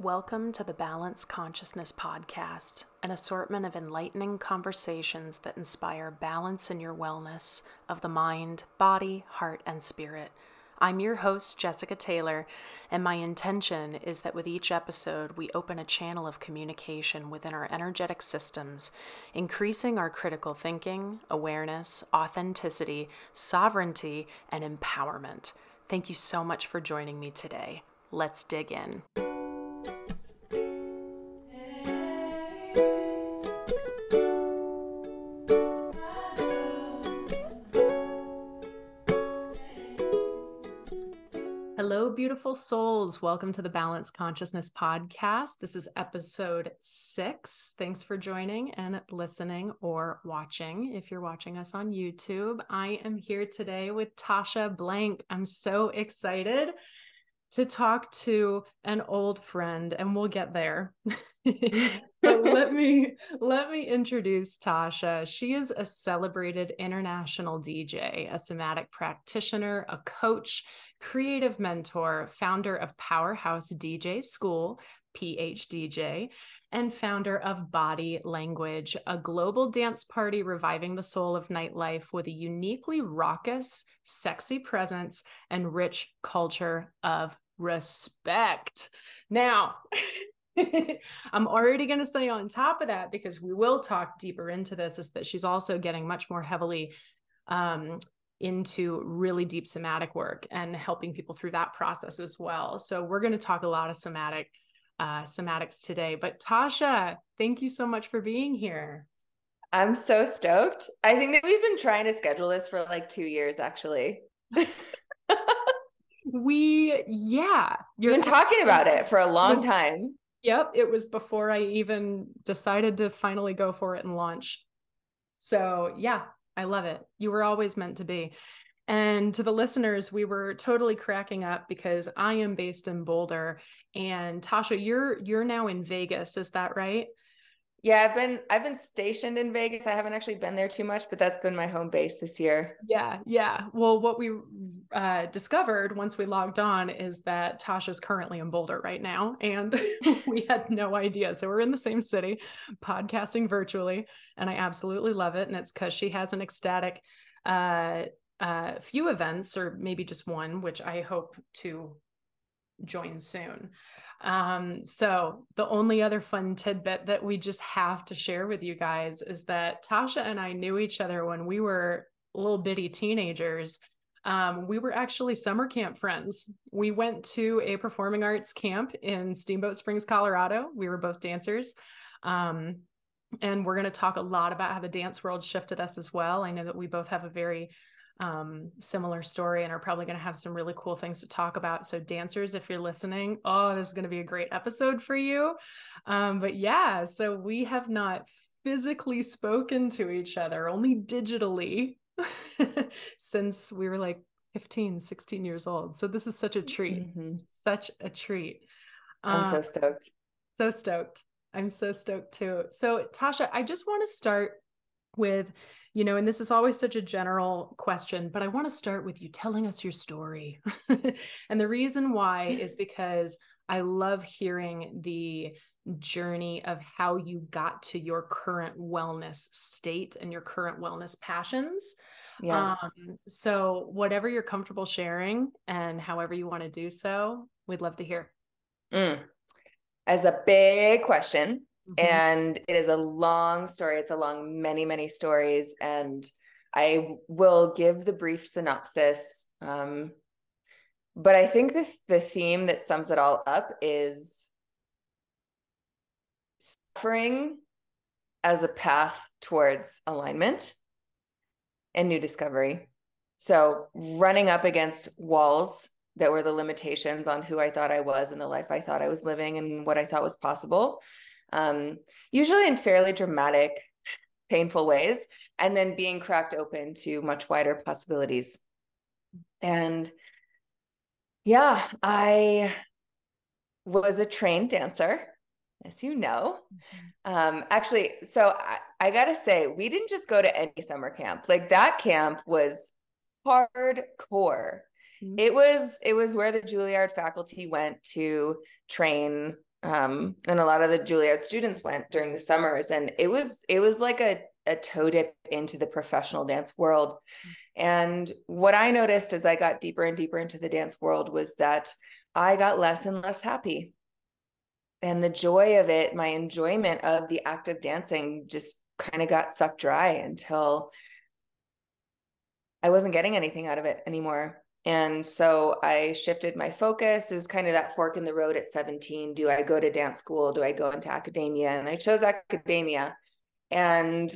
Welcome to the Balanced Consciousness Podcast, an assortment of enlightening conversations that inspire balance in your wellness of the mind, body, heart, and spirit. I'm your host, Jessica Taylor, and my intention is that with each episode, we open a channel of communication within our energetic systems, increasing our critical thinking, awareness, authenticity, sovereignty, and empowerment. Thank you so much for joining me today. Let's dig in. Souls. Welcome to the Balanced Consciousness Podcast. This is episode six. Thanks for joining and listening or watching. If you're watching us on YouTube, I am here today with Tasha Blank. I'm so excited to talk to an old friend, and we'll get there. but let me let me introduce Tasha. She is a celebrated international DJ, a somatic practitioner, a coach, creative mentor, founder of Powerhouse DJ School, PHDJ, and founder of Body Language, a global dance party reviving the soul of nightlife with a uniquely raucous, sexy presence and rich culture of respect. Now, I'm already going to say on top of that, because we will talk deeper into this, is that she's also getting much more heavily um, into really deep somatic work and helping people through that process as well. So we're going to talk a lot of somatic uh, somatics today. But Tasha, thank you so much for being here. I'm so stoked. I think that we've been trying to schedule this for like two years, actually. we, yeah, you've been talking about it for a long was, time. Yep, it was before I even decided to finally go for it and launch. So, yeah, I love it. You were always meant to be. And to the listeners, we were totally cracking up because I am based in Boulder and Tasha, you're you're now in Vegas, is that right? Yeah, I've been I've been stationed in Vegas. I haven't actually been there too much, but that's been my home base this year. Yeah, yeah. Well, what we uh, discovered once we logged on is that Tasha's currently in Boulder right now, and we had no idea. So we're in the same city, podcasting virtually, and I absolutely love it. And it's because she has an ecstatic uh, uh, few events, or maybe just one, which I hope to join soon. Um, so the only other fun tidbit that we just have to share with you guys is that Tasha and I knew each other when we were little bitty teenagers. Um, we were actually summer camp friends. We went to a performing arts camp in Steamboat Springs, Colorado. We were both dancers. Um, and we're going to talk a lot about how the dance world shifted us as well. I know that we both have a very um, similar story and are probably going to have some really cool things to talk about. So, dancers, if you're listening, oh, this is going to be a great episode for you. Um, but yeah, so we have not physically spoken to each other, only digitally since we were like 15, 16 years old. So, this is such a treat, mm-hmm. such a treat. I'm so um, stoked. So stoked. I'm so stoked too. So, Tasha, I just want to start with, you know, and this is always such a general question, but I want to start with you telling us your story. and the reason why is because I love hearing the journey of how you got to your current wellness state and your current wellness passions. Yeah. Um, so, whatever you're comfortable sharing and however you want to do so, we'd love to hear. Mm. As a big question, Mm-hmm. And it is a long story. It's along many, many stories. And I will give the brief synopsis. Um, but I think the, the theme that sums it all up is suffering as a path towards alignment and new discovery. So running up against walls that were the limitations on who I thought I was and the life I thought I was living and what I thought was possible um, usually in fairly dramatic, painful ways, and then being cracked open to much wider possibilities. And yeah, I was a trained dancer, as you know. Mm-hmm. Um, actually, so I, I gotta say, we didn't just go to any summer camp. Like that camp was hardcore. Mm-hmm. It was it was where the Juilliard faculty went to train um, and a lot of the Juilliard students went during the summers, and it was it was like a a toe dip into the professional dance world. And what I noticed as I got deeper and deeper into the dance world was that I got less and less happy. And the joy of it, my enjoyment of the act of dancing just kind of got sucked dry until I wasn't getting anything out of it anymore. And so I shifted my focus. is kind of that fork in the road at 17. Do I go to dance school? Do I go into academia? And I chose academia. And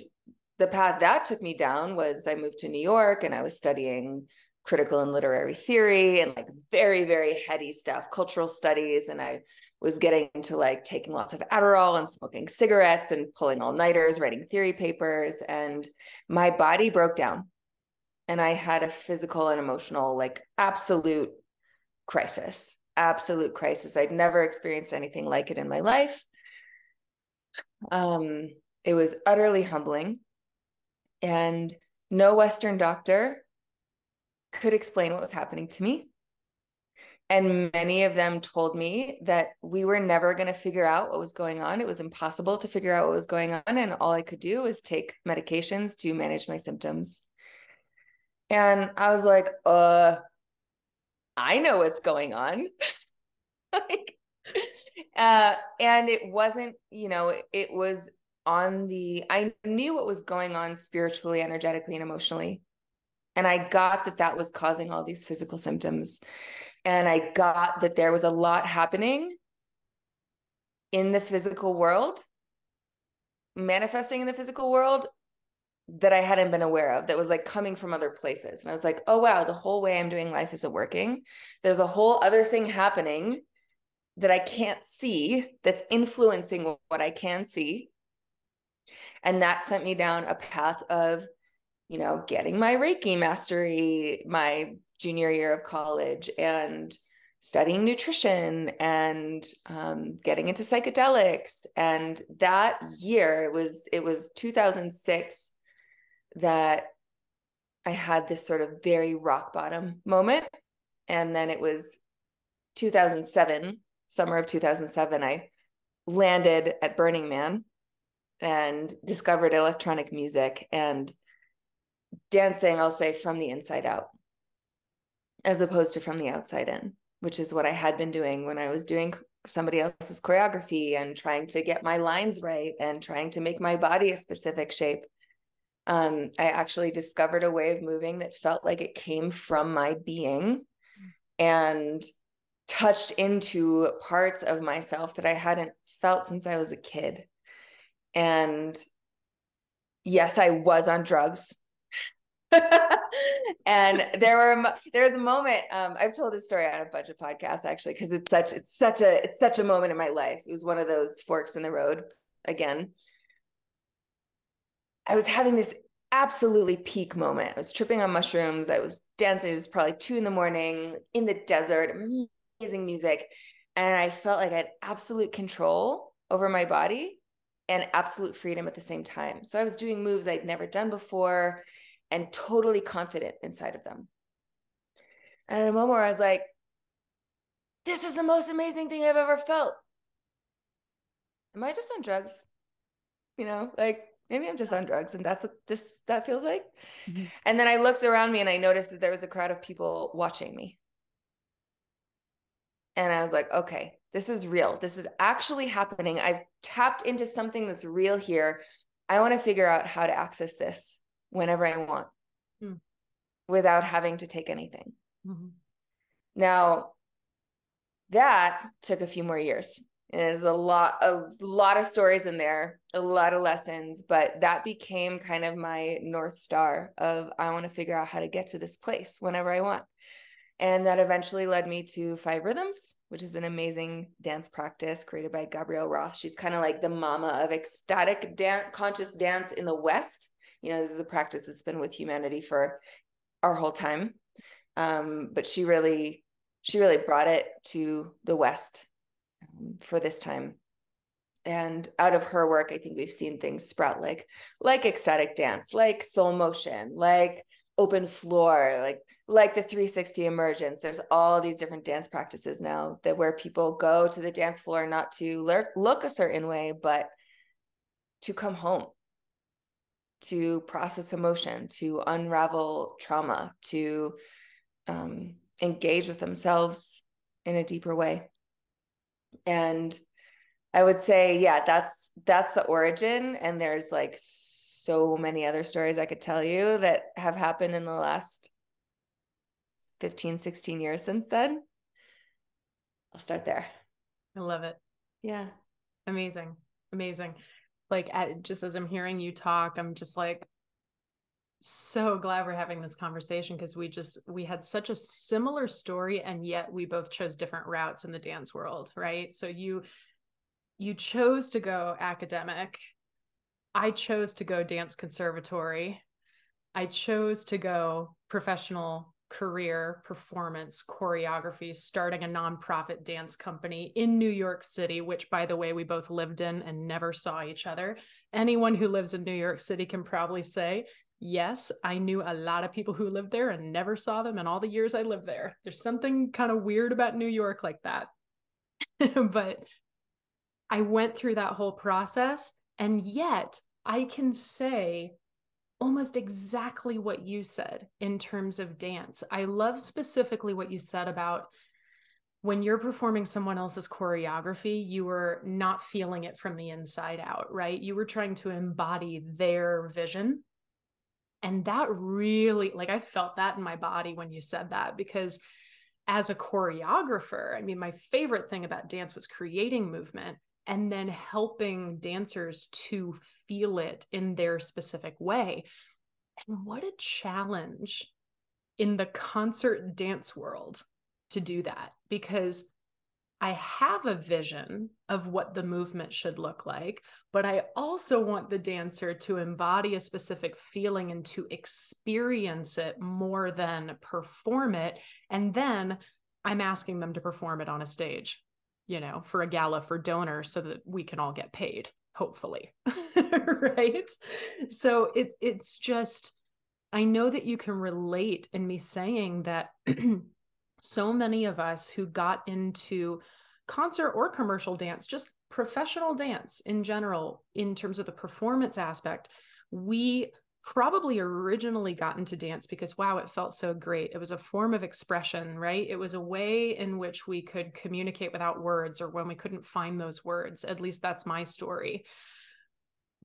the path that took me down was I moved to New York and I was studying critical and literary theory and like very, very heady stuff, cultural studies. And I was getting into like taking lots of Adderall and smoking cigarettes and pulling all nighters, writing theory papers. And my body broke down and I had a physical and emotional, like absolute crisis, absolute crisis. I'd never experienced anything like it in my life. Um, it was utterly humbling, and no Western doctor could explain what was happening to me. And many of them told me that we were never going to figure out what was going on. It was impossible to figure out what was going on. And all I could do was take medications to manage my symptoms. And I was like, uh, I know what's going on. like, uh, and it wasn't, you know, it was on the, I knew what was going on spiritually, energetically, and emotionally. And I got that that was causing all these physical symptoms. And I got that there was a lot happening in the physical world, manifesting in the physical world that I hadn't been aware of that was like coming from other places. And I was like, oh, wow, the whole way I'm doing life isn't working. There's a whole other thing happening that I can't see that's influencing what I can see. And that sent me down a path of, you know, getting my Reiki mastery my junior year of college and studying nutrition and um, getting into psychedelics and that year it was it was 2006 that I had this sort of very rock bottom moment. And then it was 2007, summer of 2007, I landed at Burning Man and discovered electronic music and dancing, I'll say, from the inside out, as opposed to from the outside in, which is what I had been doing when I was doing somebody else's choreography and trying to get my lines right and trying to make my body a specific shape um, I actually discovered a way of moving that felt like it came from my being and touched into parts of myself that I hadn't felt since I was a kid. And yes, I was on drugs. and there were there was a moment um, I've told this story on a bunch of podcasts actually because it's such it's such a it's such a moment in my life. It was one of those forks in the road again. I was having this absolutely peak moment. I was tripping on mushrooms. I was dancing. It was probably two in the morning in the desert, amazing music. And I felt like I had absolute control over my body and absolute freedom at the same time. So I was doing moves I'd never done before and totally confident inside of them. And at a moment where I was like, this is the most amazing thing I've ever felt. Am I just on drugs? You know, like maybe I'm just on drugs and that's what this that feels like. Mm-hmm. And then I looked around me and I noticed that there was a crowd of people watching me. And I was like, okay, this is real. This is actually happening. I've tapped into something that's real here. I want to figure out how to access this whenever I want mm. without having to take anything. Mm-hmm. Now, that took a few more years there's a lot a lot of stories in there a lot of lessons but that became kind of my north star of i want to figure out how to get to this place whenever i want. And that eventually led me to five rhythms which is an amazing dance practice created by gabrielle roth. She's kind of like the mama of ecstatic dance conscious dance in the west. You know this is a practice that's been with humanity for our whole time. Um, but she really she really brought it to the west for this time. And out of her work i think we've seen things sprout like like ecstatic dance like soul motion like open floor like like the 360 emergence. There's all these different dance practices now that where people go to the dance floor not to lurk, look a certain way but to come home to process emotion to unravel trauma to um, engage with themselves in a deeper way and i would say yeah that's that's the origin and there's like so many other stories I could tell you that have happened in the last 15, 16 years since then. I'll start there. I love it. Yeah. Amazing. Amazing. Like at, just as I'm hearing you talk, I'm just like so glad we're having this conversation because we just we had such a similar story and yet we both chose different routes in the dance world, right? So you you chose to go academic I chose to go dance conservatory. I chose to go professional career performance choreography, starting a nonprofit dance company in New York City, which, by the way, we both lived in and never saw each other. Anyone who lives in New York City can probably say, Yes, I knew a lot of people who lived there and never saw them in all the years I lived there. There's something kind of weird about New York like that. but I went through that whole process and yet I can say almost exactly what you said in terms of dance. I love specifically what you said about when you're performing someone else's choreography, you were not feeling it from the inside out, right? You were trying to embody their vision. And that really, like, I felt that in my body when you said that because as a choreographer, I mean, my favorite thing about dance was creating movement and then helping dancers to feel it in their specific way. And what a challenge in the concert dance world to do that because I have a vision of what the movement should look like, but I also want the dancer to embody a specific feeling and to experience it more than perform it. And then I'm asking them to perform it on a stage you know, for a gala for donors so that we can all get paid, hopefully. right? So it it's just I know that you can relate in me saying that so many of us who got into concert or commercial dance, just professional dance in general, in terms of the performance aspect, we probably originally got into dance because wow it felt so great. It was a form of expression right? It was a way in which we could communicate without words or when we couldn't find those words. At least that's my story.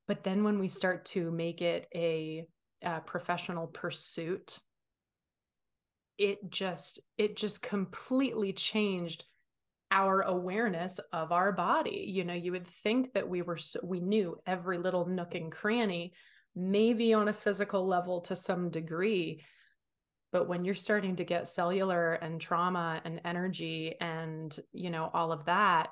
But then when we start to make it a, a professional pursuit it just it just completely changed our awareness of our body you know you would think that we were so, we knew every little nook and cranny maybe on a physical level to some degree. But when you're starting to get cellular and trauma and energy and, you know, all of that,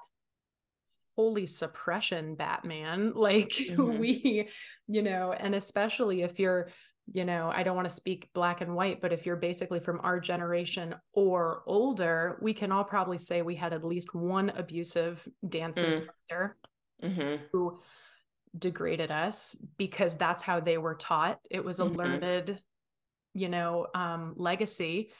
holy suppression, Batman. Like mm-hmm. we, you know, and especially if you're, you know, I don't want to speak black and white, but if you're basically from our generation or older, we can all probably say we had at least one abusive dance mm. instructor mm-hmm. who degraded us because that's how they were taught. It was a mm-hmm. learned, you know, um, legacy.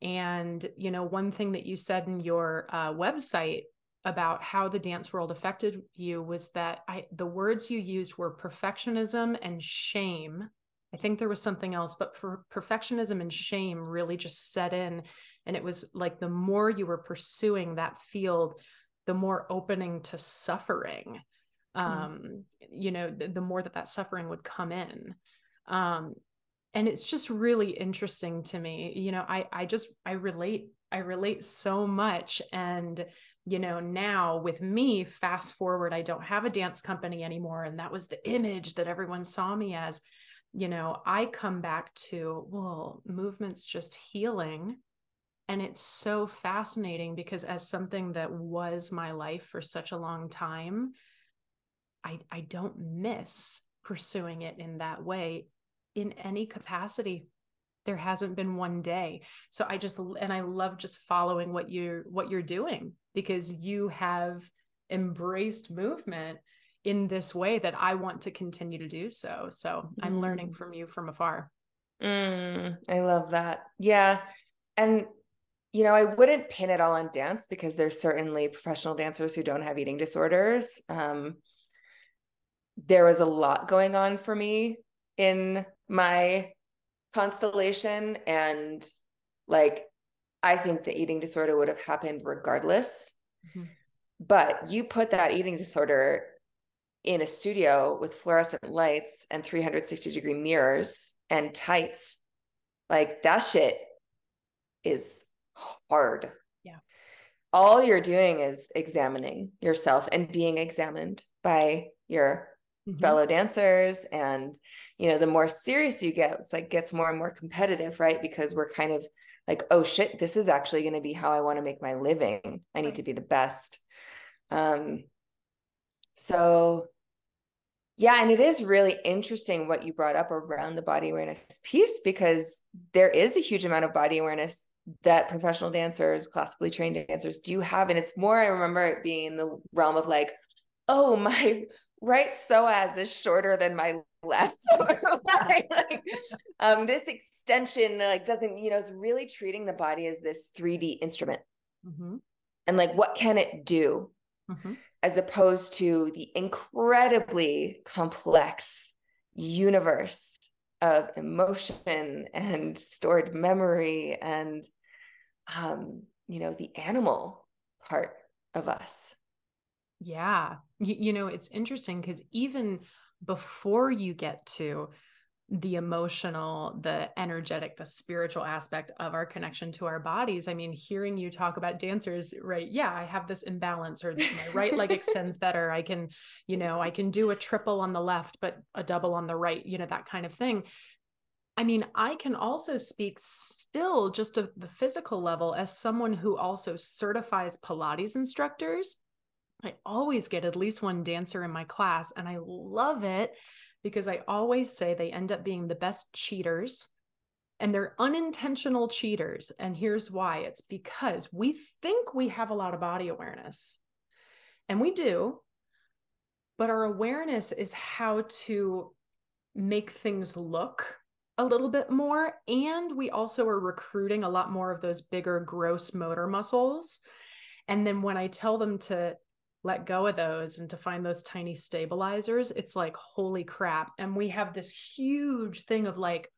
And, you know, one thing that you said in your uh, website about how the dance world affected you was that I the words you used were perfectionism and shame. I think there was something else, but for perfectionism and shame really just set in. And it was like the more you were pursuing that field, the more opening to suffering Mm. um mm. you know the, the, more that that suffering would come in um and it's just really interesting to me you know i i just i relate i relate so much and you know now with me fast forward i don't have a dance company anymore and that was the image that everyone saw me as you know i come back to well movement's just healing. And it's so fascinating because as something that was my life for such a long time I, I don't miss pursuing it in that way. In any capacity there hasn't been one day. So i just and i love just following what you're what you're doing because you have embraced movement in this way that i want to continue to do so so i'm learning mm. from you from afar Mm, I love that. Yeah. And, you know, I wouldn't pin it all on dance because there's certainly professional dancers who don't have eating disorders. Um, there was a lot going on for me in my constellation. And like, I think the eating disorder would have happened regardless. Mm-hmm. But you put that eating disorder in a studio with fluorescent lights and 360 degree mirrors and tights, like that shit is hard. Yeah. All you're doing is examining yourself and being examined by your mm-hmm. fellow dancers. And, you know, the more serious you get, it's like gets more and more competitive, right? Because we're kind of like, oh shit, this is actually going to be how I want to make my living. I need to be the best. Um, so yeah, and it is really interesting what you brought up around the body awareness piece because there is a huge amount of body awareness that professional dancers, classically trained dancers do have. And it's more, I remember it being in the realm of like, oh, my right psoas is shorter than my left. like, um, this extension like doesn't, you know, it's really treating the body as this 3D instrument. Mm-hmm. And like, what can it do? Mm-hmm. As opposed to the incredibly complex universe of emotion and stored memory and um, you know, the animal part of us. Yeah. You, you know, it's interesting because even before you get to the emotional, the energetic, the spiritual aspect of our connection to our bodies. I mean, hearing you talk about dancers, right? Yeah, I have this imbalance, or my right leg extends better. I can, you know, I can do a triple on the left, but a double on the right, you know, that kind of thing. I mean, I can also speak still just at the physical level as someone who also certifies Pilates instructors. I always get at least one dancer in my class, and I love it because I always say they end up being the best cheaters and they're unintentional cheaters. And here's why it's because we think we have a lot of body awareness, and we do, but our awareness is how to make things look a little bit more. And we also are recruiting a lot more of those bigger, gross motor muscles. And then when I tell them to let go of those and to find those tiny stabilizers, it's like, holy crap. And we have this huge thing of like,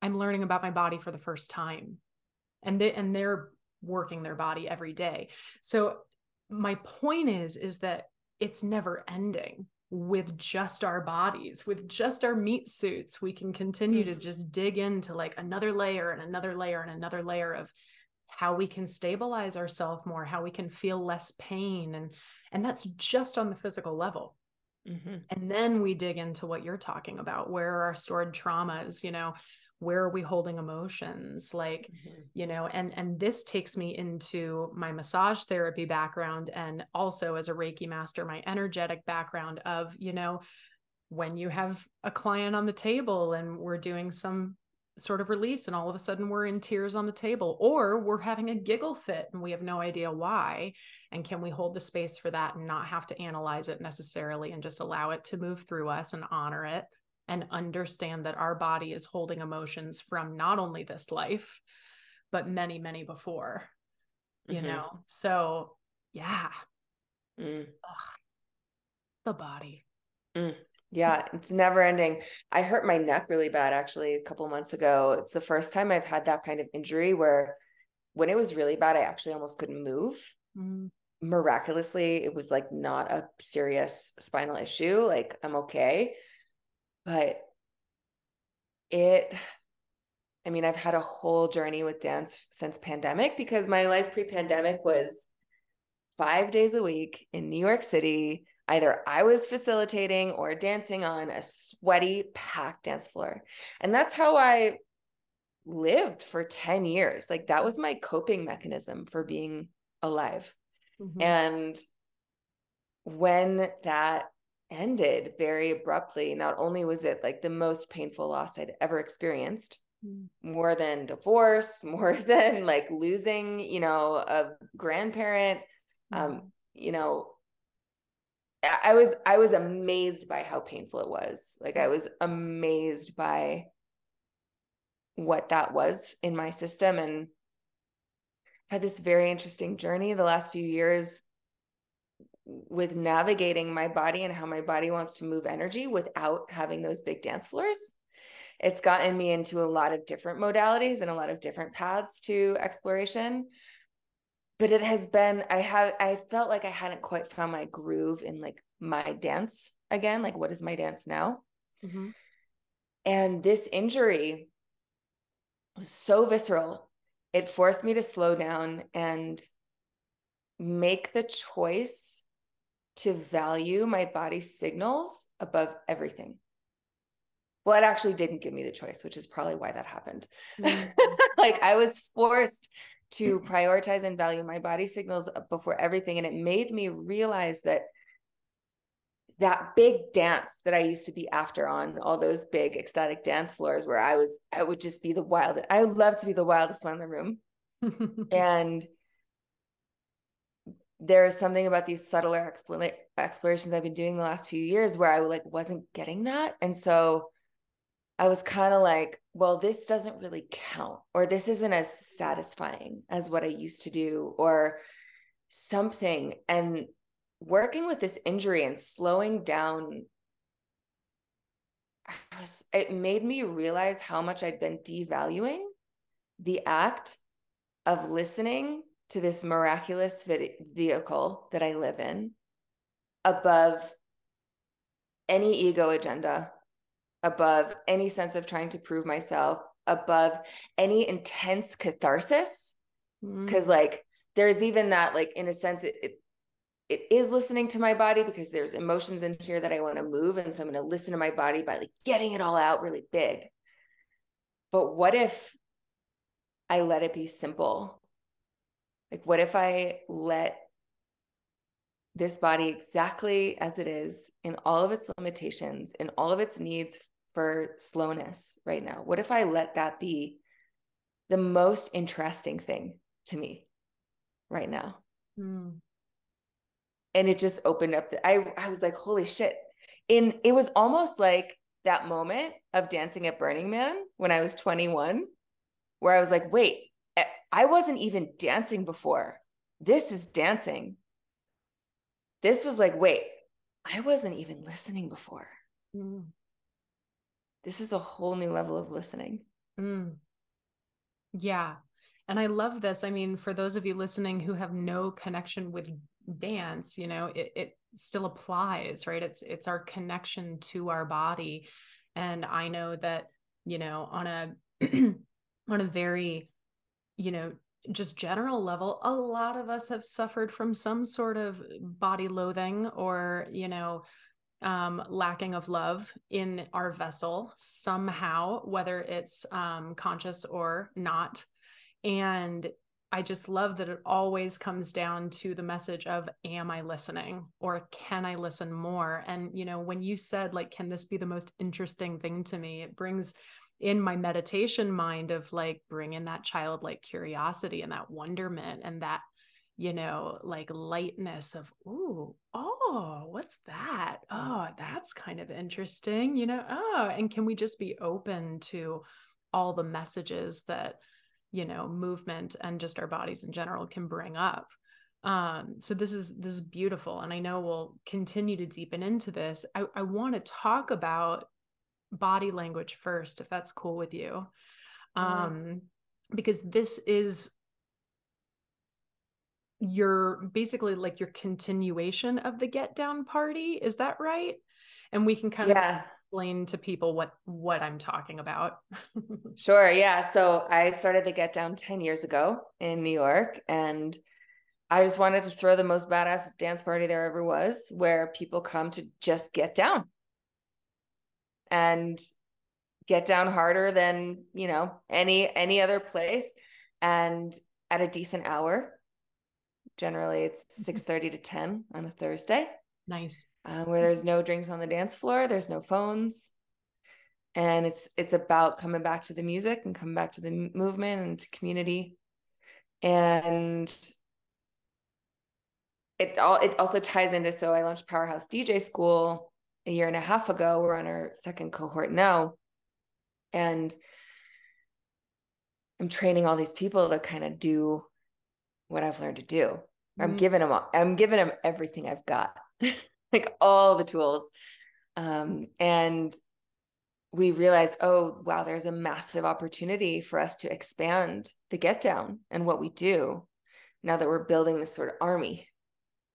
I'm learning about my body for the first time. And they and they're working their body every day. So my point is, is that it's never ending with just our bodies, with just our meat suits. We can continue mm-hmm. to just dig into like another layer and another layer and another layer of how we can stabilize ourselves more, how we can feel less pain and and that's just on the physical level. Mm-hmm. And then we dig into what you're talking about. Where are our stored traumas? You know, where are we holding emotions? Like, mm-hmm. you know, and and this takes me into my massage therapy background and also as a Reiki master, my energetic background of, you know, when you have a client on the table and we're doing some sort of release and all of a sudden we're in tears on the table or we're having a giggle fit and we have no idea why and can we hold the space for that and not have to analyze it necessarily and just allow it to move through us and honor it and understand that our body is holding emotions from not only this life but many many before you mm-hmm. know so yeah mm. the body mm. Yeah, it's never ending. I hurt my neck really bad actually a couple months ago. It's the first time I've had that kind of injury where when it was really bad, I actually almost couldn't move. Mm. Miraculously, it was like not a serious spinal issue. Like I'm okay. But it, I mean, I've had a whole journey with dance since pandemic because my life pre pandemic was five days a week in New York City Either I was facilitating or dancing on a sweaty, packed dance floor. And that's how I lived for 10 years. Like that was my coping mechanism for being alive. Mm-hmm. And when that ended very abruptly, not only was it like the most painful loss I'd ever experienced, mm. more than divorce, more than like losing, you know, a grandparent, mm. um, you know, I was I was amazed by how painful it was. Like I was amazed by what that was in my system and I've had this very interesting journey the last few years with navigating my body and how my body wants to move energy without having those big dance floors. It's gotten me into a lot of different modalities and a lot of different paths to exploration. But it has been, I have, I felt like I hadn't quite found my groove in like my dance again. Like, what is my dance now? Mm-hmm. And this injury was so visceral. It forced me to slow down and make the choice to value my body's signals above everything. Well, it actually didn't give me the choice, which is probably why that happened. Mm-hmm. like I was forced to prioritize and value my body signals uh, before everything. And it made me realize that that big dance that I used to be after on all those big ecstatic dance floors where I was, I would just be the wildest. I love to be the wildest one in the room. and there is something about these subtler explorations I've been doing the last few years where I like wasn't getting that. And so I was kind of like, well, this doesn't really count, or this isn't as satisfying as what I used to do, or something. And working with this injury and slowing down, was, it made me realize how much I'd been devaluing the act of listening to this miraculous vehicle that I live in above any ego agenda, above any sense of trying to prove myself, above any intense catharsis. Because, mm. like, there's even that, like, in a sense, it, it it is listening to my body because there's emotions in here that I want to move. And so I'm going to listen to my body by like getting it all out really big. But what if I let it be simple like, what if I let this body exactly as it is in all of its limitations, in all of its needs for slowness right now? What if I let that be the most interesting thing to me right now? Mm. And it just opened up. The, I, I was like, holy shit. In it was almost like that moment of dancing at Burning Man when I was 21, where I was like, wait, I wasn't even dancing before. This is dancing. This was like, wait, I wasn't even listening before. Mm. This is a whole new level of listening. Mm. Yeah. And I love this. I mean, for those of you listening who have no connection with dance, you know, it, it still applies, right? It's it's our connection to our body. And I know that, you know, on a on a very you know, just general level, a lot of us have suffered from some sort of body loathing or, you know, um, lacking of love in our vessel somehow, whether it's um, conscious or not. And I just love that it always comes down to the message of, am I listening or can I listen more? And, you know, when you said, like, can this be the most interesting thing to me? It brings in my meditation mind of like bringing that childlike curiosity and that wonderment and that you know like lightness of ooh oh what's that? Oh that's kind of interesting you know? Oh and can we just be open to all the messages that you know movement and just our bodies in general can bring up? Um so this is this is beautiful and i know we'll continue to deepen into this. I, I want to talk about body language first, if that's cool with you. Um, because this is your basically like your continuation of the get down party. Is that right? And we can kind yeah. of explain to people what what I'm talking about. sure. Yeah. So I started the get down 10 years ago in New York and I just wanted to throw the most badass dance party there ever was where people come to just get down and get down harder than you know any any other place. And at a decent hour generally it's 6 30 to 10 on a thursday nice. uh, where there's no drinks on the dance floor there's no phones. And it's it's about coming back to the music and coming back to the movement and to community. And it all it also ties into so i launched powerhouse dj school a year and a half ago. We're on our second cohort now. And I'm training all these people to kind of do what I've learned to do. Mm-hmm. I'm giving them all, I'm giving them everything I've got, like all the tools. Um, and we realized, oh, wow, there's a massive opportunity for us to expand the get down and what we do now that we're building this sort of army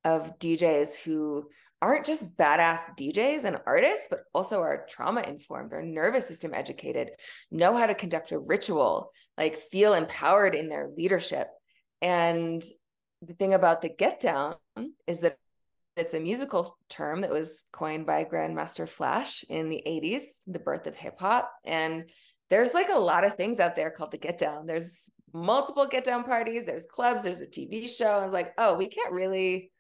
of DJs who aren't just badass DJs and artists, but also are trauma informed, are nervous system educated, know how to conduct a ritual, like feel empowered in their leadership. And the thing about the get down is that it's a musical term that was coined by Grandmaster Flash in the 80s, the birth of hip hop. And there's like a lot of things out there called the get down. There's multiple get down parties, there's clubs, there's a TV show. I was like, oh, we can't really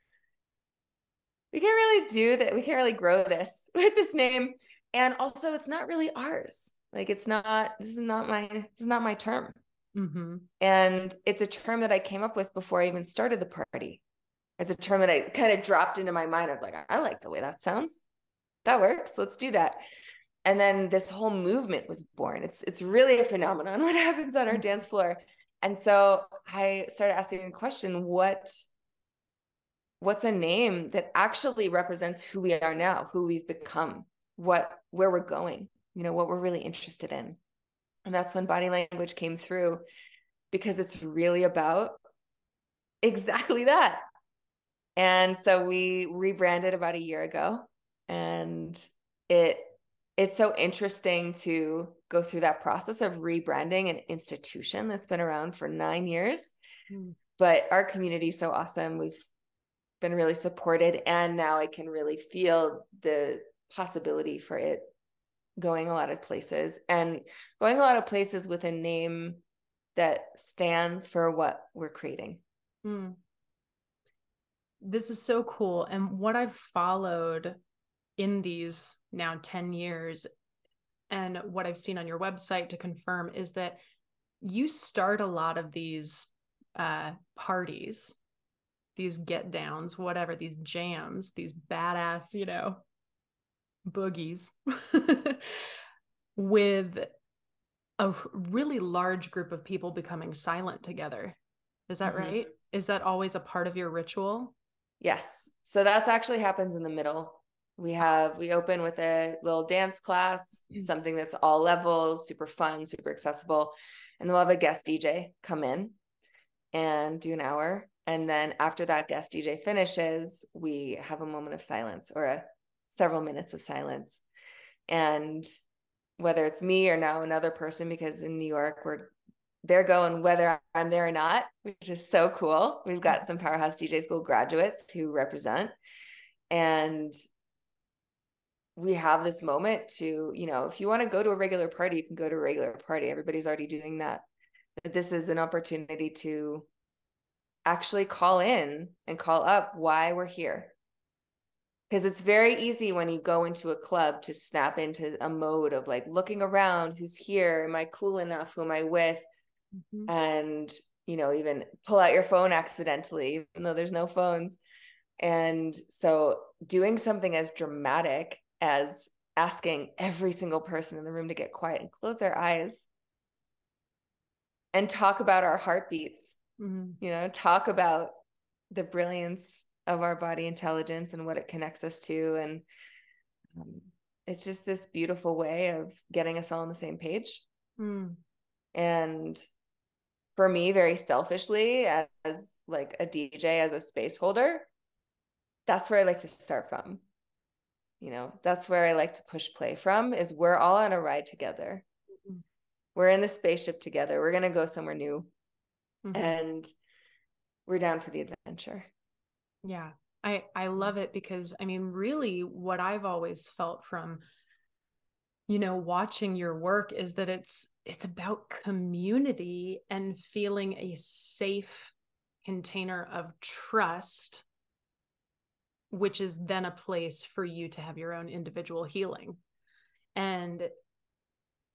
we can't really do that. We can't really grow this with this name. And also it's not really ours. Like it's not, this is not my, this is not my term. Mm-hmm. And it's a term that I came up with before I even started the party. It's a term that I kind of dropped into my mind. I was like, I like the way that sounds. That works. Let's do that. And then this whole movement was born. It's it's really a phenomenon what happens on our dance floor. And so I started asking the question, what what's a name that actually represents who we are now, who we've become, what where we're going, you know, what we're really interested in. And that's when body language came through because it's really about exactly that. And so we rebranded about a year ago and it it's so interesting to go through that process of rebranding an institution that's been around for 9 years. Mm. But our community is so awesome. We've been really supported and now I can really feel the possibility for it going a lot of places and going a lot of places with a name that stands for what we're creating. Mm. This is so cool. And what I've followed in these now 10 years and what I've seen on your website to confirm is that you start a lot of these uh, parties, these get downs, whatever, these jams, these badass, you know, boogies with a really large group of people becoming silent together. Is that Mhm. right? Is that always a part of your ritual? Yes. So that's actually happens in the middle. We have we open with a little dance class, Mm. something that's all levels, super fun, super accessible. And then we'll have a guest DJ come in and do an hour. And then after that guest DJ finishes, we have a moment of silence or a several minutes of silence. And whether it's me or now another person, because in New York, we're they're going whether I'm there or not, which is so cool. We've got some powerhouse DJ school graduates who represent. And we have this moment to, you know, if you want to go to a regular party, you can go to a regular party. Everybody's already doing that. But this is an opportunity to actually call in and call up why we're here. Because it's very easy when you go into a club to snap into a mode of like looking around who's here? Am I cool enough? Who am I with? Mhm. and you know even pull out your phone accidentally even though there's no phones and so doing something as dramatic as asking every single person in the room to get quiet and close their eyes and talk about our heartbeats Mhm. you know talk about the brilliance of our body intelligence and what it connects us to and um, it's just this beautiful way of getting us all on the same page Mm. and for me very selfishly as, as like a dj as a space holder that's where i like to start from you know that's where i like to push play from is we're all on a ride together Mhm. we're in the spaceship together we're going to go somewhere new Mhm. and we're down for the adventure Yeah. I I love it because I mean really what I've always felt from you know watching your work is that it's it's about community and feeling a safe container of trust which is then a place for you to have your own individual healing. And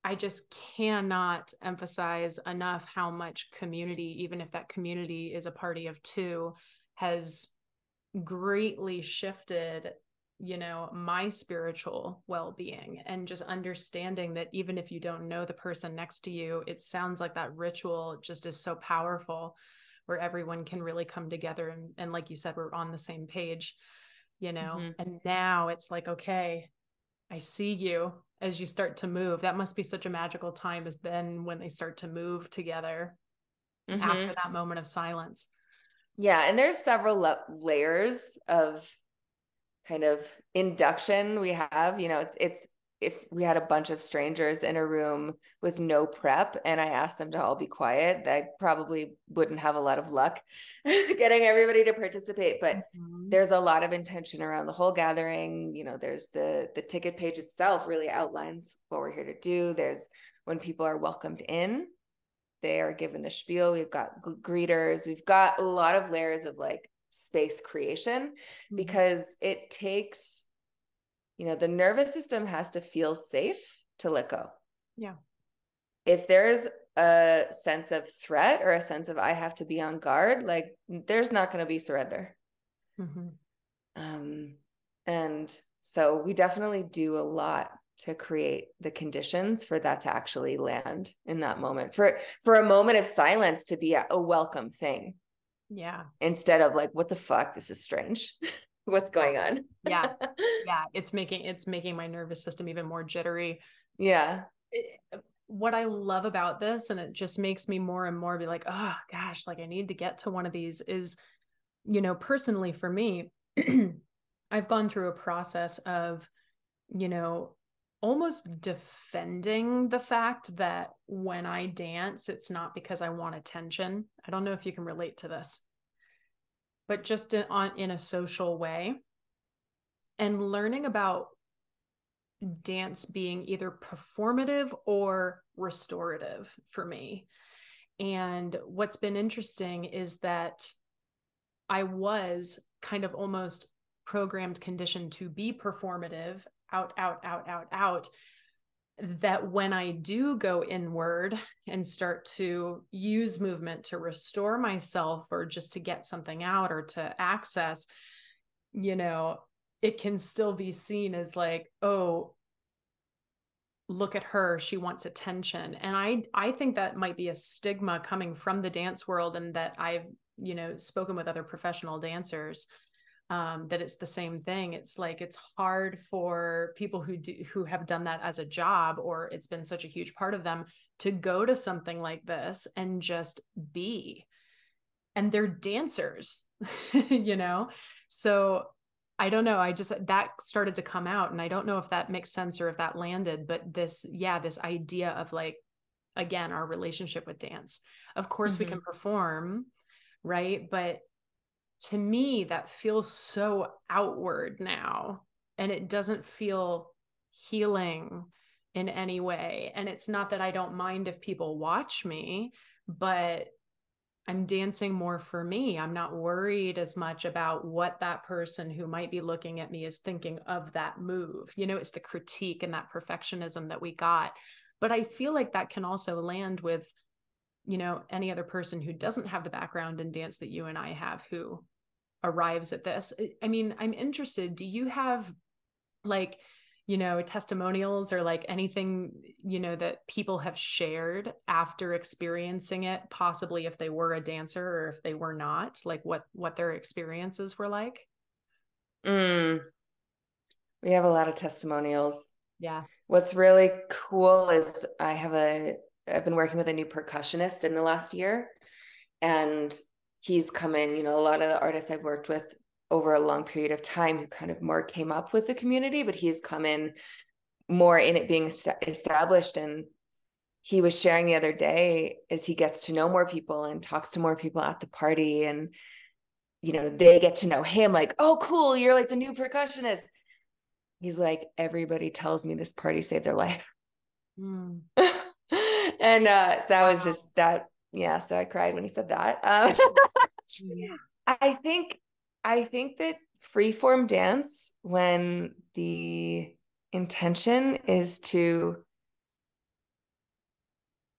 I just cannot emphasize enough how much community, even if that community is a party of two, has greatly shifted you know my spiritual well-being and just understanding that even if you don't know the person next to you it sounds like that ritual just is so powerful where everyone can really come together and, and like you said we're on the same page you know mm-hmm. and now it's like okay i see you as you start to move that must be such a magical time as then when they start to move together mm-hmm. after that moment of silence yeah and there's several le- layers of kind of induction we have you know it's it's if we had a bunch of strangers in a room with no prep and I asked them to all be quiet, I probably wouldn't have a lot of luck getting everybody to participate. But mm-hmm. there's a lot of intention around the whole gathering. You know, there's the the ticket page itself really outlines what we're here to do. There's when people are welcomed in, they are given a spiel. We've got greeters. We've got a lot of layers of like space creation mm-hmm. because it takes you know the nervous system has to feel safe to let go yeah if there's a sense of threat or a sense of i have to be on guard like there's not going to be surrender mm-hmm. um and so we definitely do a lot to create the conditions for that to actually land in that moment for for a moment of silence to be a, a welcome thing yeah. Instead of like, what the fuck? This is strange. What's going on? yeah. Yeah. It's making it's making my nervous system even more jittery. Yeah. It, what I love about this, and it just makes me more and more be like, oh gosh, like I need to get to one of these is, you know, personally for me, I've gone through a process of, you know, almost defending the fact that when I dance, it's not because I want attention. I don't know if you can relate to this, but just in, on in a social way, and learning about dance being either performative or restorative for me. And what's been interesting is that I was kind of almost programmed conditioned to be performative out, out, out, out, out, that when I do go inward and start to use movement to restore myself or just to get something out or to access, you know, it can still be seen as like, oh, look at her. She wants attention. And i i think that might be a stigma coming from the dance world and that i've you know spoken with other professional dancers um, that it's the same thing. It's like it's hard for people who do who have done that as a job or it's been such a huge part of them to go to something like this and just be. And they're dancers, you know? So I don't know. I just that started to come out and I don't know if that makes sense or if that landed, but this, yeah, this idea of like, again, our relationship with dance. Of course, mm-hmm. we can perform, right? But to me that feels so outward now and it doesn't feel healing in any way and it's not that I don't mind if people watch me but I'm dancing more for me. I'm not worried as much about what that person who might be looking at me is thinking of that move. You know, it's the critique and that perfectionism that we got. But I feel like that can also land with you know any other person who doesn't have the background in dance that you and I have who arrives at this. I mean i'm interested do you have like you know testimonials or like anything you know that people have shared after experiencing it possibly if they were a dancer or if they were not like what what their experiences were like? Mm. we have a lot of testimonials. Yeah. What's really cool is i have a I've been working with a new percussionist in the last year. And he's come in, you know, a lot of the artists I've worked with over a long period of time who kind of more came up with the community, but he's come in more in it being established. And he was sharing the other day as he gets to know more people and talks to more people at the party and you know they get to know him like oh cool you're like the new percussionist he's like everybody tells me this party saved their life mm. and uh, that was just that yeah so i cried when he said that um, i think i think that freeform dance when the intention is to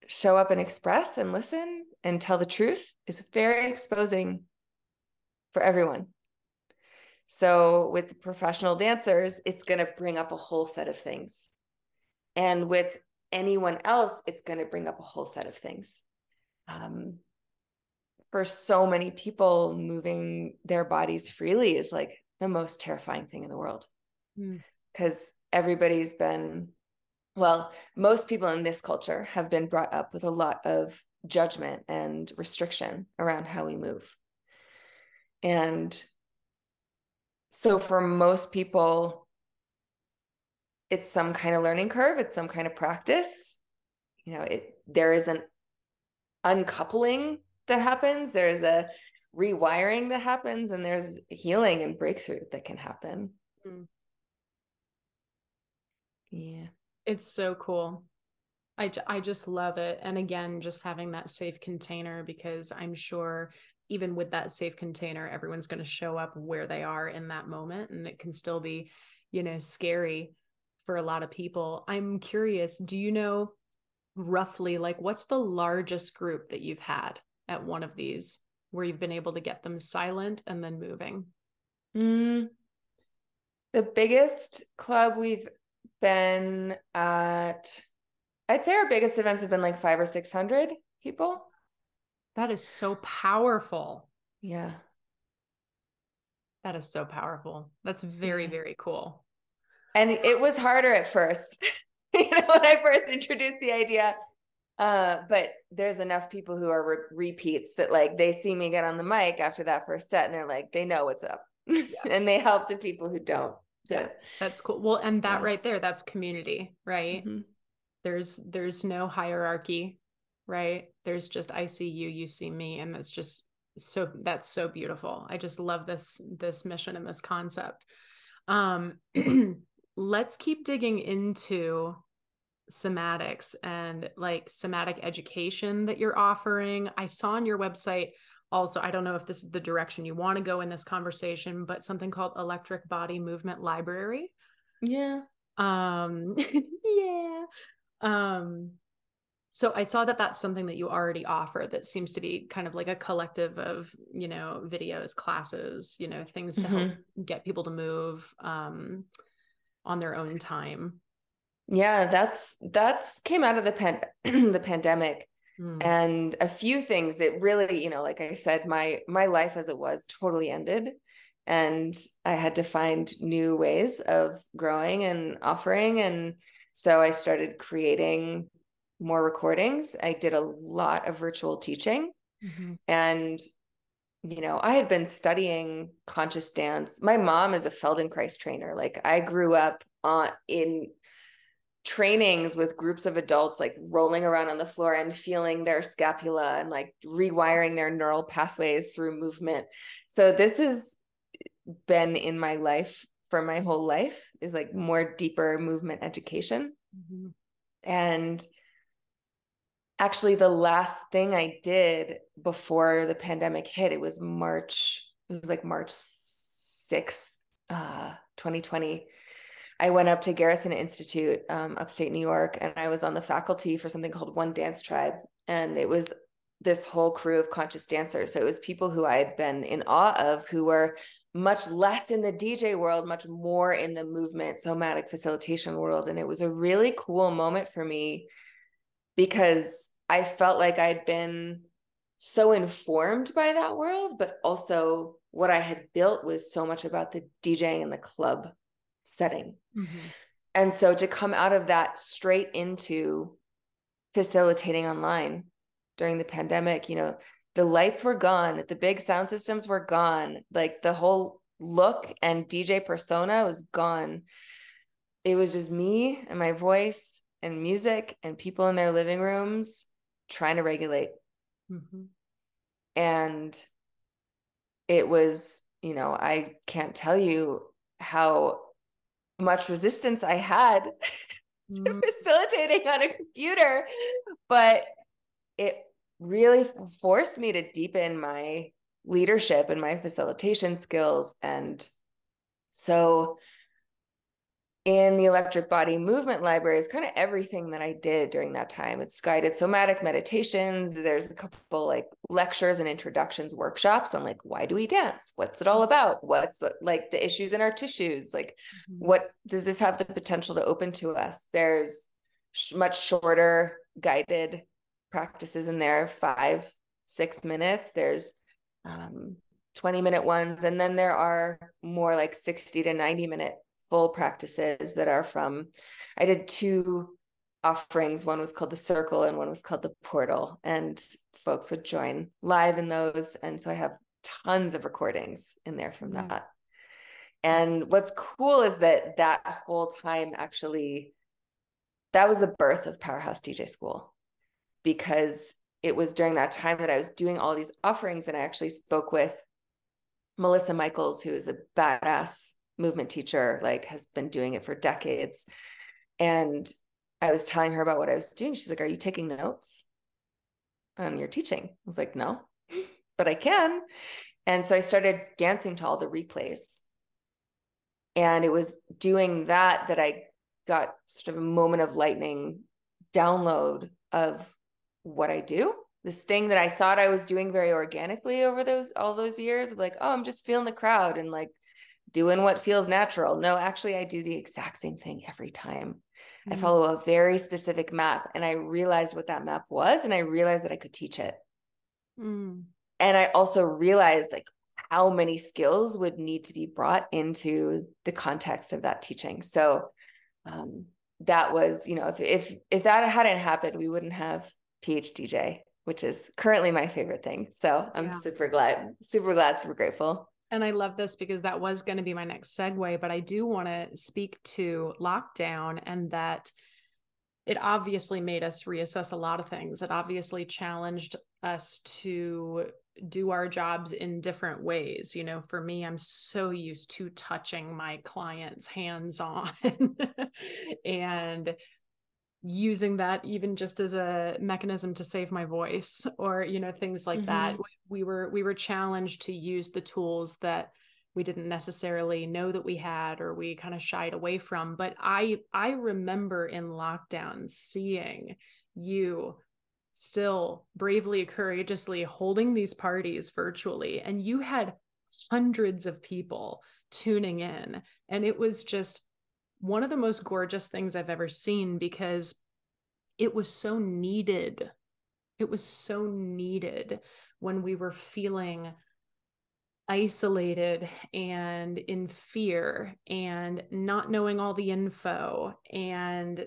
show up and express and listen and tell the truth is very exposing for everyone So with professional dancers, it's going to bring up a whole set of things. And with anyone else, it's going to bring up a whole set of things. Um, for so many people, moving their bodies freely is like the most terrifying thing in the world because mm. everybody's been, well, most people in this culture have been brought up with a lot of judgment and restriction around how we move. And so for most people, it's some kind of learning curve, it's some kind of practice. You know, it there is an uncoupling that happens, there's a rewiring that happens, and there's healing and breakthrough that can happen. Mm. Yeah. It's so cool. I, I just love it. And again, just having that safe container because I'm sure even with that safe container, everyone's going to show up where they are in that moment. And it can still be, you know, scary for a lot of people. I'm curious, do you know roughly like what's the largest group that you've had at one of these where you've been able to get them silent and then moving? Mm, the biggest club we've been at, I'd say our biggest events have been like five or 600 people. That is so powerful. Yeah. That is so powerful. That's very, yeah. very cool. And it was harder at first, you know, when I first introduced the idea. Uh, but there's enough people who are re- repeats that like they see me get on the mic after that first set and they're like, they know what's up. Yeah. and they help the people who don't. To, yeah, that's cool. Well, and that yeah. right there, that's community, right? Mm-hmm. There's there's no hierarchy right? There's just I see you, you see me, and that's just so that's so beautiful. I just love this this mission and this concept. Um, let's keep digging into somatics and like somatic education that you're offering. I saw on your website also, I don't know if this is the direction you want to go in this conversation, but something called Electric Body Movement Library. Yeah. Um yeah. Um so i saw that that's something that you already offer that seems to be kind of like a collective of you know videos classes you know things to mm-hmm. help get people to move um, on their own time yeah that's that's came out of the pan the pandemic mm. and a few things it really you know like i said my my life as it was totally ended and i had to find new ways of growing and offering and so i started creating more recordings. I did a lot of virtual teaching. Mm-hmm. And, you know, I had been studying conscious dance. My mom is a Feldenkrais trainer. Like I grew up on in trainings with groups of adults like rolling around on the floor and feeling their scapula and like rewiring their neural pathways through movement. So this has been in my life for my whole life is like more deeper movement education. Mm-hmm. And actually the last thing I did before the pandemic hit, it was March, it was like March 6th, uh, 2020. I went up to Garrison Institute, um, upstate New York, and I was on the faculty for something called One Dance Tribe. And it was this whole crew of conscious dancers. So it was people who I had been in awe of who were much less in the DJ world, much more in the movement, somatic facilitation world. And it was a really cool moment for me because I felt like I'd been so informed by that world, but also what I had built was so much about the DJing and the club setting. Mm-hmm. And so to come out of that straight into facilitating online during the pandemic, you know, the lights were gone, the big sound systems were gone, like the whole look and DJ persona was gone. It was just me and my voice and music and people in their living rooms trying to regulate. Mm-hmm. And it was, you know, I can't tell you how much resistance I had to mm-hmm. facilitating on a computer, but it really forced me to deepen my leadership and my facilitation skills. And so in the electric body movement library is kind of everything that I did during that time. It's guided somatic meditations. There's a couple like lectures and introductions, workshops on like why do we dance? What's it all about? What's like the issues in our tissues? Like mm-hmm. what does this have the potential to open to us? There's sh- much shorter guided practices in there, five, six minutes. There's um, 20 minute ones. And then there are more like 60 to 90 minute full practices that are from i did two offerings. One was called the circle and one was called the portal and folks would join live in those. And so i have tons of recordings in there from mm-hmm. that. And what's cool is that that whole time actually that was the birth of powerhouse dj school because it was during that time that i was doing all these offerings and i actually spoke with melissa michaels who is a badass movement teacher, like has been doing it for decades. And I was telling her about what I was doing. She's like, Are you taking notes on your teaching? I was like, No, but I can. And so I started dancing to all the replays. And it was doing that that I got sort of a moment of lightning download of what I do. This thing that I thought I was doing very organically over those all those years, like, oh, I'm just feeling the crowd and like doing what feels natural. No, actually, I do the exact same thing every time. Mm-hmm. I follow a very specific map. And I realized what that map was, and I realized that I could teach it. Mm. And I also realized like how many skills would need to be brought into the context of that teaching. So um, that was, you know, if if if that hadn't happened, we wouldn't have PhDJ, which is currently my favorite thing. So I'm yeah. super glad, super glad, super grateful. And I love this because that was going to be my next segue, but I do want to speak to lockdown and that it obviously made us reassess a lot of things. It obviously challenged us to do our jobs in different ways. You know, for me, I'm so used to touching my clients hands on and using that even just as a mechanism to save my voice or you know things like mm-hmm. that we were we were challenged to use the tools that we didn't necessarily know that we had or we kind of shied away from but i i remember in lockdown seeing you still bravely courageously holding these parties virtually and you had hundreds of people tuning in and it was just one of the most gorgeous things I've ever seen because it was so needed. It was so needed when we were feeling isolated and in fear and not knowing all the info and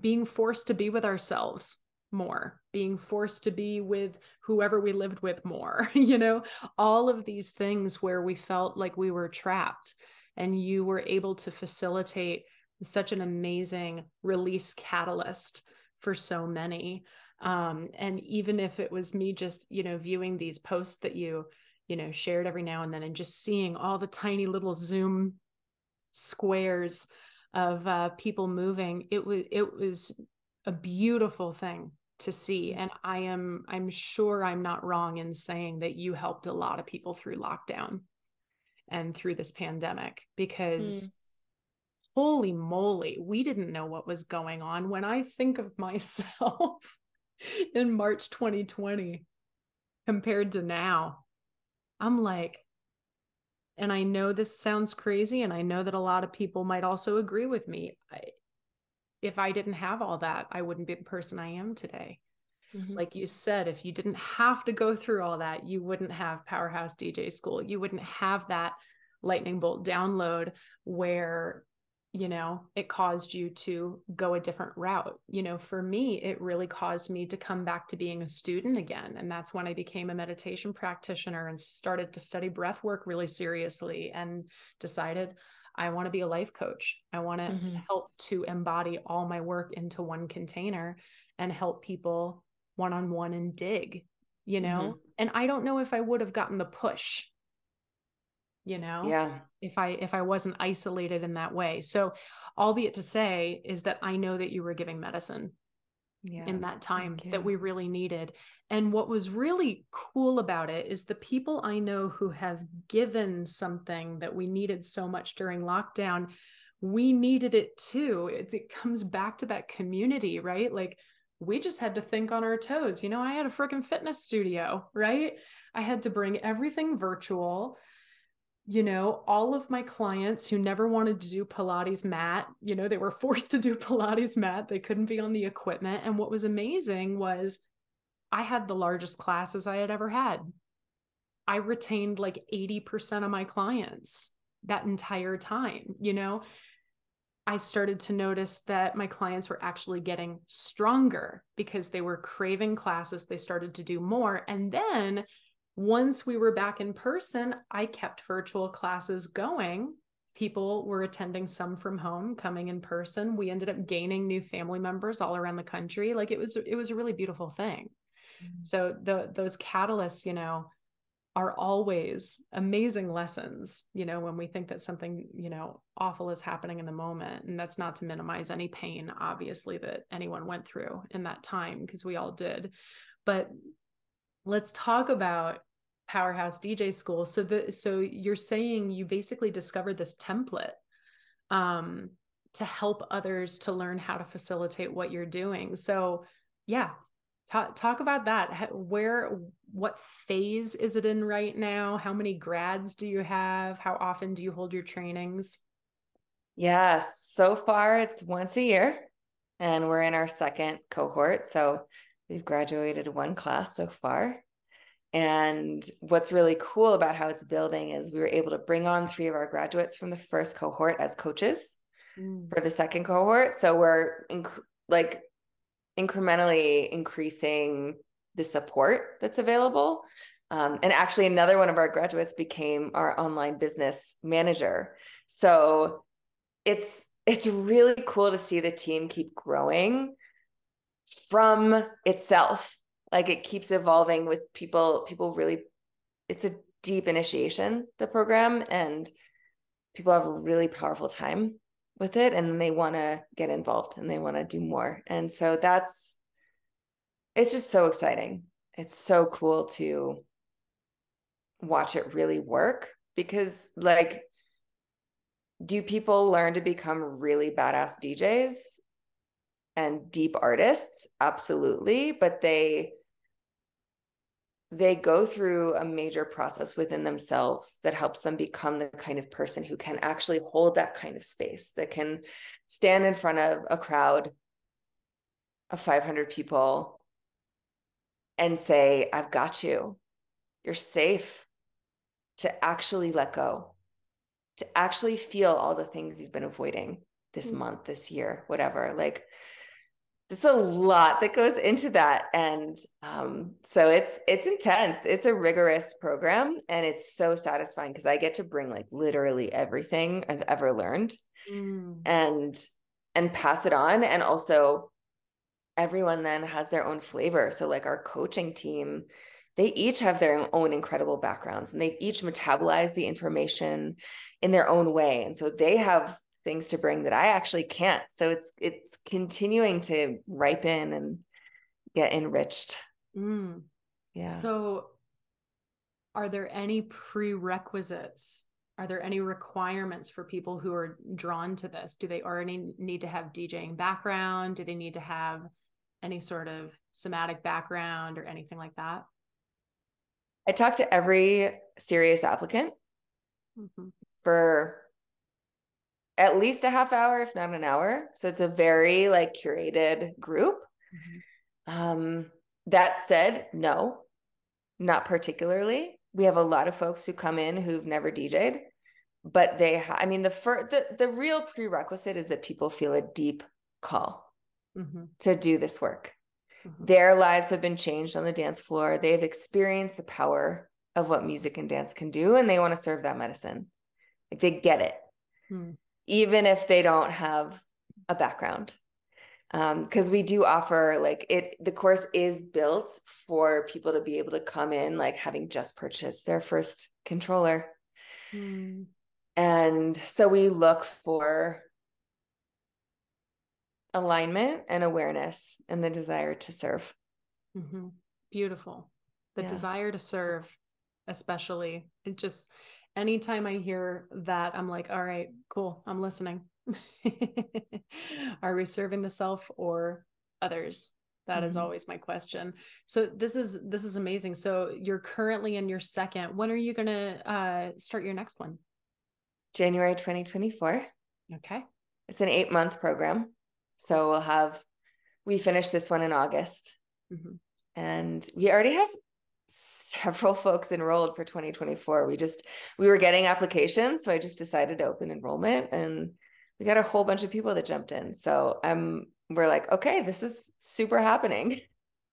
being forced to be with ourselves more, being forced to be with whoever we lived with more, you know, all of these things where we felt like we were trapped and you were able to facilitate such an amazing release catalyst for so many. Um, and even if it was me just you know viewing these posts that you you know shared every now and then and just seeing all the tiny little zoom squares of uh, people moving it was it was a beautiful thing to see. And i am i'm sure i'm not wrong in saying that you helped a lot of people through lockdown and through this pandemic because mm. holy moly, we didn't know what was going on. When I think of myself in March 2020 compared to now, I'm like, and I know this sounds crazy, and I know that a lot of people might also agree with me. I, if I didn't have all that, I wouldn't be the person I am today. Mm-hmm. Like you said, if you didn't have to go through all that, you wouldn't have Powerhouse DJ School. You wouldn't have that lightning bolt download where you know it caused you to go a different route you know for me it really caused me to come back to being a student again and that's when i became a meditation practitioner and started to study breath work really seriously and decided i want to be a life coach i want to mm-hmm. help to embody all my work into one container and help people one on one and dig, you know? Mm-hmm. And I don't know if I would have gotten the push, you know? Yeah. If I if I wasn't isolated in that way. So albeit to say is that I know that you were giving medicine yeah, in that time that we really needed. And what was really cool about it is the people I know who have given something that we needed so much during lockdown we needed it too. It, it comes back to that community, right? Like we just had to think on our toes. You know, I had a freaking fitness studio, right? I had to bring everything virtual. You know, all of my clients who never wanted to do Pilates mat, you know, they were forced to do Pilates mat. They couldn't be on the equipment. And what was amazing was I had the largest classes I had ever had. I retained like 80% of my clients that entire time, you know? I started to notice that my clients were actually getting stronger because they were craving classes. They started to do more. And then once we were back in person, I kept virtual classes going. People were attending some from home, coming in person. We ended up gaining new family members all around the country. Like it was, it was a really beautiful thing. Mm-hmm. So the those catalysts, you know, are always amazing lessons, you know, when we think that something, you know, awful is happening in the moment. And that's not to minimize any pain, obviously, that anyone went through in that time, because we all did. But let's talk about powerhouse dj school so the so you're saying you basically discovered this template um to help others to learn how to facilitate what you're doing so yeah talk talk about that. Where what phase is it in right now? How many grads do you have? How often do you hold your trainings? Yeah so far it's once a year and we're in our second cohort so we've graduated one class so far. And what's really cool about how it's building is we were able to bring on three of our graduates from the first cohort as coaches mm. for the second cohort so we're inc- like incrementally increasing the support that's available. Um, and actually, another one of our graduates became our online business manager. So it's it's really cool to see the team keep growing from itself. Like it keeps evolving with people. People really, it's a deep initiation the program, and people have a really powerful time with it and they want to get involved and they want to do more. And so that's it's just so exciting. It's so cool to watch it really work because like do people learn to become really badass DJs and deep artists? Absolutely, but they they go through a major process within themselves that helps them become the kind of person who can actually hold that kind of space, that can stand in front of a crowd of 500 people and say, I've got you. You're safe to actually let go, to actually feel all the things you've been avoiding this mm-hmm. month, this year, whatever. Like, there's a lot that goes into that and um, so it's it's intense it's a rigorous program and it's so satisfying because i get to bring like literally everything i've ever learned mm. and and pass it on and also everyone then has their own flavor so like our coaching team they each have their own incredible backgrounds and they've each metabolized the information in their own way and so they have things to bring that I actually can't. So it's it's continuing to ripen and get enriched. Mm. Yeah. So are there any prerequisites? Are there any requirements for people who are drawn to this? Do they already need to have DJing background? Do they need to have any sort of somatic background or anything like that? I talk to every serious applicant mm-hmm. for at least a half hour, if not an hour. So it's a very like curated group. Mm-hmm. Um, that said, no, not particularly. We have a lot of folks who come in who've never DJed, but they, ha- I mean, the first, the, the real prerequisite is that people feel a deep call mm-hmm. to do this work. Mm-hmm. Their lives have been changed on the dance floor. They've experienced the power of what music and dance can do, and they want to serve that medicine. Like they get it. Mm even if they don't have a background because um, we do offer like it the course is built for people to be able to come in like having just purchased their first controller mm. and so we look for alignment and awareness and the desire to serve mm-hmm. beautiful the yeah. desire to serve especially it just anytime I hear that, I'm like, all right, cool, I'm listening. Are we serving the self or others? That mm-hmm. is always my question. So this is this is amazing. So you're currently in your second. When are you going to uh, start your next one? January 2024. Okay. It's an eight month program. So we'll have, we finished this one in August. Mm-hmm. And we already have several folks enrolled for 2024. We just, we were getting applications. So I just decided to open enrollment and we got a whole bunch of people that jumped in. So I'm, we're like, okay, this is super happening.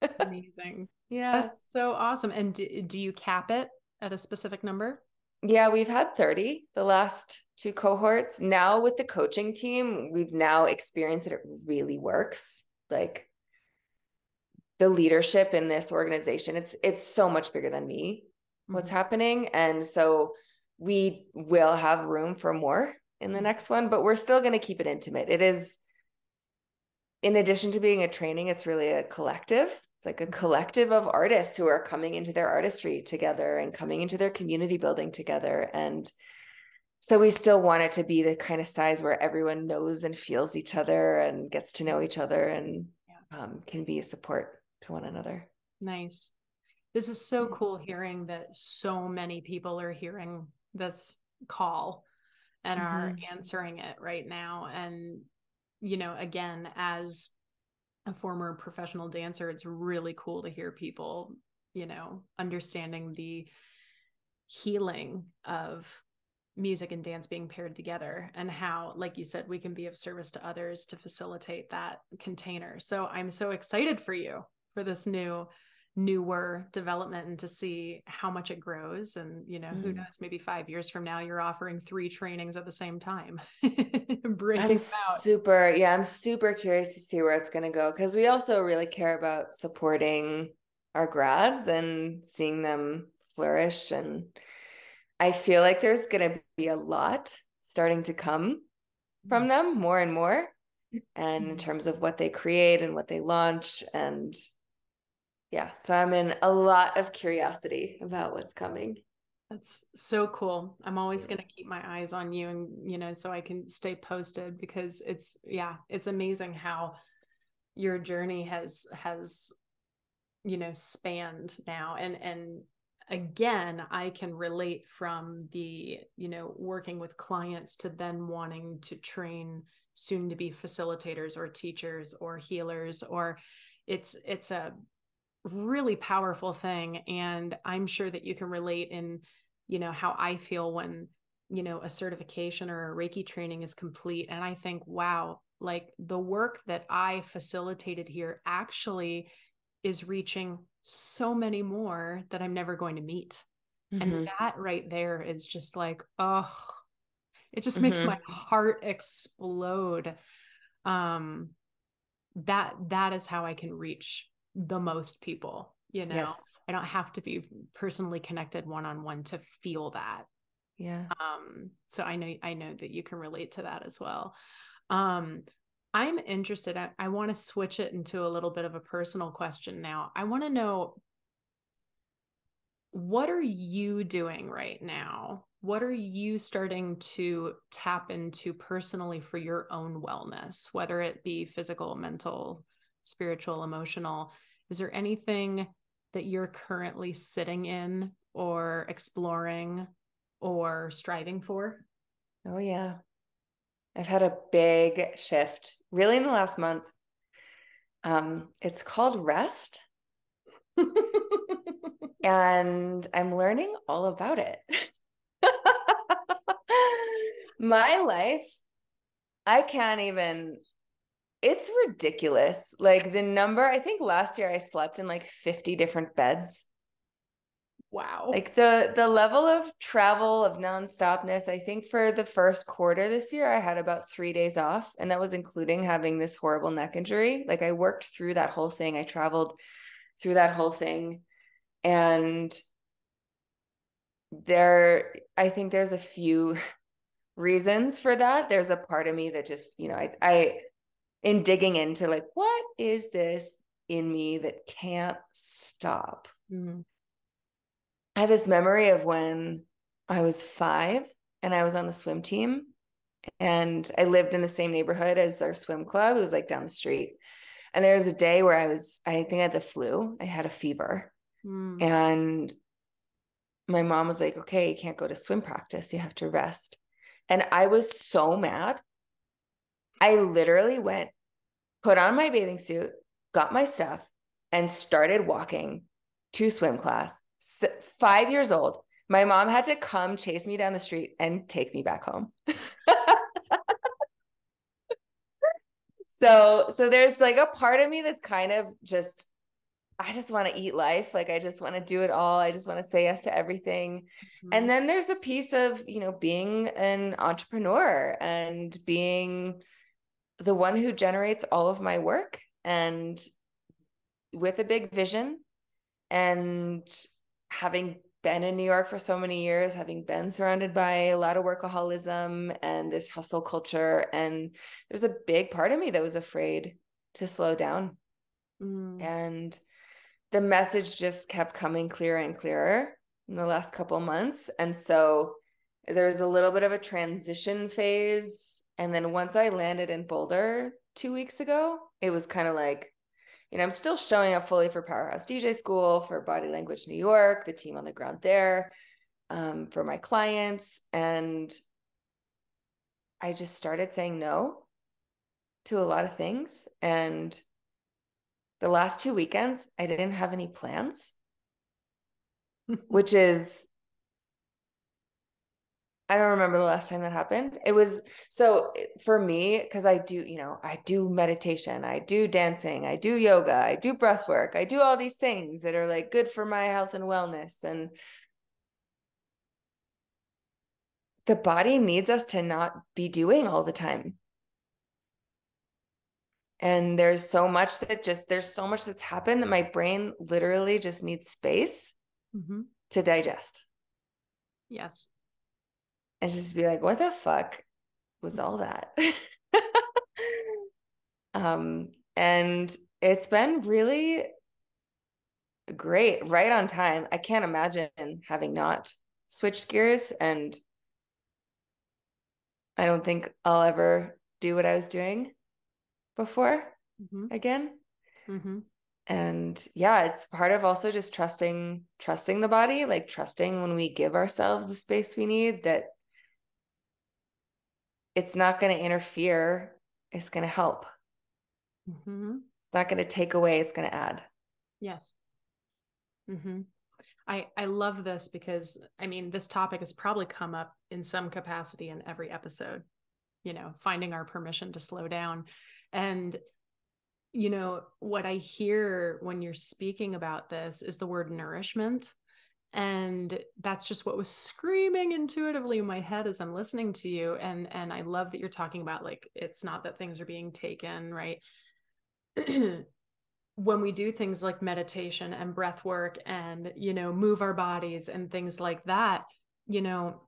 Amazing. yeah. That's so awesome. And do, do you cap it at a specific number? Yeah, we've had 30 the last two cohorts. Now with the coaching team, we've now experienced that it really works. Like the leadership in this organization, it's it's so much bigger than me what's mm-hmm. happening and so we will have room for more in the mm-hmm. next one, but we're still going to keep it intimate. It is in addition to being a training, it's really a collective. It's like a mm-hmm. collective of artists who are coming into their artistry together and coming into their community building together. And so we still want it to be the kind of size where everyone knows and feels each other and gets to know each other and um, can be a support to one another. Nice. This is so cool hearing that so many people are hearing this call and mm-hmm. are answering it right now. And, you know, again, as a former professional dancer, it's really cool to hear people, you know, understanding the healing of music and dance being paired together and how like you said we can be of service to others to facilitate that container so i'm so excited for you for this new newer development and to see how much it grows and you know mm. who knows maybe five years from now you're offering three trainings at the same time i'm super yeah i'm super curious to see where it's going to go because we also really care about supporting our grads and seeing them flourish and i feel like there's going to be a lot starting to come from mm. them more and more and in mm-hmm. terms of what they create and what they launch and yeah so i'm in a lot of curiosity about what's coming. That's so cool. I'm always going to keep my eyes on you and you know so i can stay posted because it's yeah it's amazing how your journey has has you know spanned now. And and again i can relate from the you know working with clients to then wanting to train soon to be facilitators or teachers or healers or it's it's a really powerful thing and i'm sure that you can relate in you know how i feel when you know a certification or a reiki training is complete and i think wow like the work that i facilitated here actually is reaching so many more that i'm never going to meet mm-hmm. and that right there is just like oh it just makes mm-hmm. my heart explode um that that is how i can reach the most people you know? Yes. i don't have to be personally connected one on one to feel that. Yeah. Um so i know i know that you can relate to that as well. Um i'm interested i, I want to switch it into a little bit of a personal question now. I want to know what are you doing right now? What are you starting to tap into personally for your own wellness whether it be physical mental spiritual emotional is there anything that you're currently sitting in or exploring or striving for? Oh, yeah. I've had a big shift really in the last month. Um, it's called rest. and I'm learning all about it. My life, I can't even it's ridiculous. Like the number, I think last year I slept in like 50 different beds. Wow. Like the the level of travel of nonstopness, I think for the first quarter this year, I had about three days off. And that was including having this horrible neck injury. Like I worked through that whole thing. I traveled through that whole thing. And there, I think there's a few reasons for that. There's a part of me that just, you know, I I in digging into like what is this in me that can't stop mm-hmm. i have this memory of when I was five and I was on the swim team. And I lived in the same neighborhood as our swim club. It was like down the street. And there was a day where I was, I think I had the flu, I had a fever. Mm. And my mom was like, okay, you can't go to swim practice. You have to rest. And I was so mad. I literally went, put on my bathing suit, got my stuff, and started walking to swim class. Five years old. My mom had to come chase me down the street and take me back home. so so there's like a part of me that's kind of just I just want to eat life. Like I just want to do it all. I just want to say yes to everything. Mm-hmm. And then there's a piece of, you know, being an entrepreneur and being the one who generates all of my work and with a big vision and having been in New York for so many years, having been surrounded by a lot of workaholism and this hustle culture. And there's a big part of me that was afraid to slow down. Mm. And the message just kept coming clearer and clearer in the last couple months. And so there was a little bit of a transition phase. And then once I landed in Boulder two weeks ago, it was kind of like, you know, I'm still showing up fully for Powerhouse DJ School, for Body Language New York, the team on the ground there, um, for my clients. And I just started saying no to a lot of things. And the last two weekends, I didn't have any plans, which is, I don't remember the last time that happened. It was so for me, because I do, you know, I do meditation, I do dancing, I do yoga, I do breath work, I do all these things that are like good for my health and wellness. And the body needs us to not be doing all the time and there's so much that just there's so much that's happened that my brain literally just needs space mm-hmm. to digest yes and just be like what the fuck was all that um and it's been really great right on time i can't imagine having not switched gears and i don't think i'll ever do what i was doing before mm-hmm. again. Mm-hmm. And yeah, it's part of also just trusting, trusting the body, like trusting when we give ourselves the space we need that it's not going to interfere. It's going to help. Mm-hmm. It's not going to take away. It's going to add. Yes. Mm-hmm. I, I love this because I mean, this topic has probably come up in some capacity in every episode, you know, finding our permission to slow down. And, you know, what I hear when you're speaking about this is the word nourishment. And that's just what was screaming intuitively in my head as I'm listening to you. And and I love that you're talking about like it's not that things are being taken, right? when we do things like meditation and breath work and you know move our bodies and things like that you know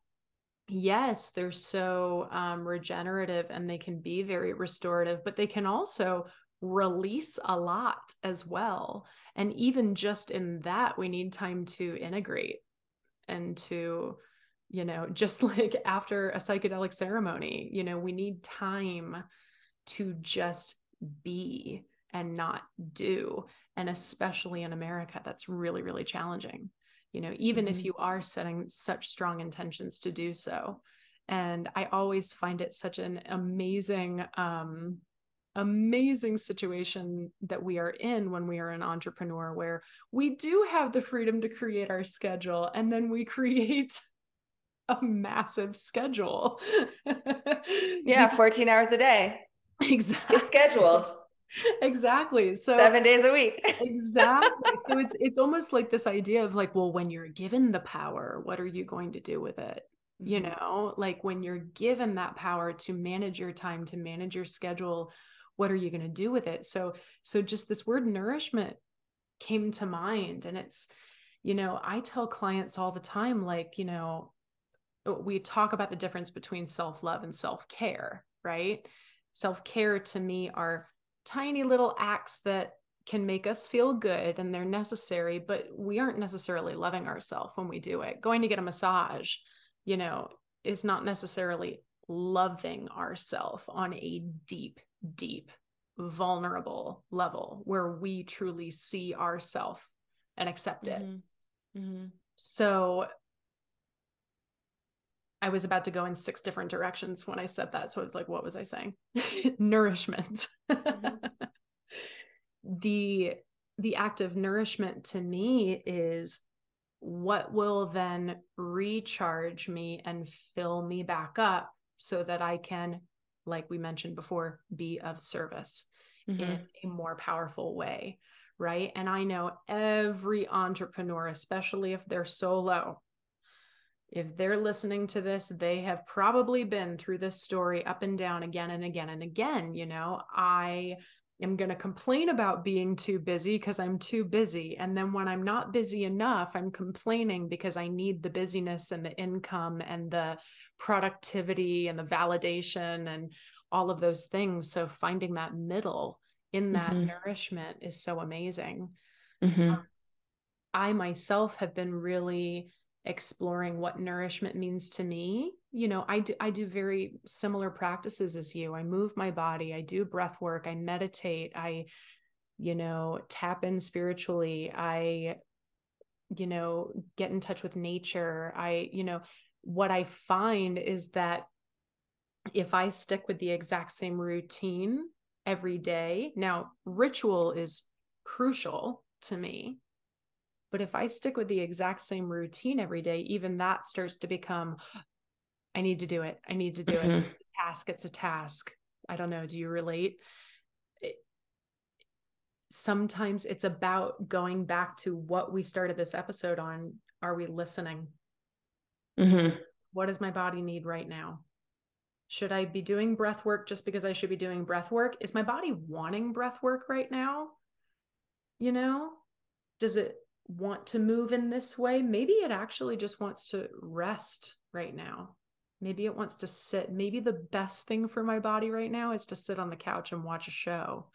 yes, they're so um, regenerative and they can be very restorative, but they can also release a lot as well. And even just in that, we need time to integrate and to, you know, just like after a psychedelic ceremony, you know, we need time to just be and not do. And especially in America, that's really, really challenging you know even mm-hmm. if you are setting such strong intentions to do so and i always find it such an amazing um amazing situation that we are in when we are an entrepreneur where we do have the freedom to create our schedule and then we create a massive schedule. Yeah 14 hours a day. Exactly. It's scheduled. Exactly. So seven days a week. Exactly. So it's it's almost like this idea of like well when you're given the power what are you going to do with it? You mm-hmm. know like when you're given that power to manage your time to manage your schedule what are you going to do with it so so just this word nourishment came to mind and it's you know i tell clients all the time like you know uh, we talk about the difference between self-love and self-care right self-care to me are tiny little acts that can make us feel good and they're necessary, but we aren't necessarily loving ourselves when we do it. Going to get a massage you know, is not necessarily loving ourself on a deep, deep, vulnerable level where we truly see ourself and accept it. Mm-hmm. Mm-hmm. So I was about to go in six different directions when I said that. So I was like, what was I saying? nourishment. Mm-hmm. the the act of nourishment to me is what will then recharge me and fill me back up so that I can, like we mentioned before, be of service mm-hmm. in a more powerful way. Right. And I know every entrepreneur, especially if they're solo, if they're listening to this, they have probably been through this story up and down again and again and again. You know, I am going to complain about being too busy because I'm too busy. And then when I'm not busy enough, I'm complaining because I need the busyness and the income and the productivity and the validation and all of those things. So finding that middle in that mm-hmm. nourishment is so amazing. Mm-hmm. Um, I myself have been really exploring what nourishment means to me you know i do i do very similar practices as you. I move my body i do breath work i meditate i you know tap in spiritually i you know get in touch with nature. I you know what i find is that if i stick with the exact same routine every day now ritual is crucial to me but if I stick with the exact same routine every day, even that starts to become, I need to do it. I need to do mm-hmm. it. It's task. It's a task. I don't know. Do you relate? It, sometimes it's about going back to what we started this episode on. Are we listening? Mm-hmm. What does my body need right now? Should I be doing breath work just because I should be doing breath work? Is my body wanting breath work right now? You know, does it want to move in this way. Maybe it actually just wants to rest right now. Maybe it wants to sit. Maybe the best thing for my body right now is to sit on the couch and watch a show.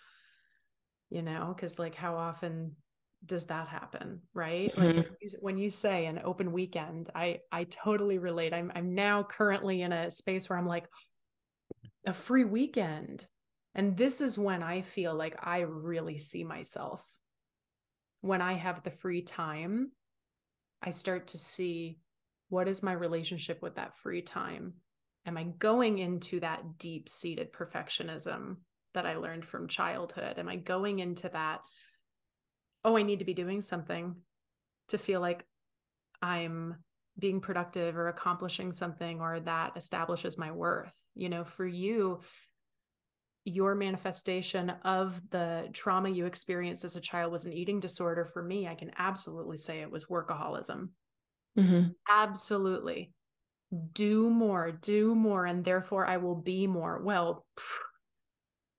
You know, because like how often does that happen, right? Mm-hmm. Like when you, when you say an open weekend, I I totally relate. I'm I'm now currently in a space where I'm like a free weekend. And this is when I feel like I really see myself when I have the free time, I start to see what is my relationship with that free time? Am I going into that deep seated perfectionism that I learned from childhood? Am I going into that, oh, I need to be doing something to feel like I'm being productive or accomplishing something or that establishes my worth? You know, for you, your manifestation of the trauma you experienced as a child was an eating disorder for me i can absolutely say it was workaholism mm-hmm. absolutely do more do more and therefore i will be more well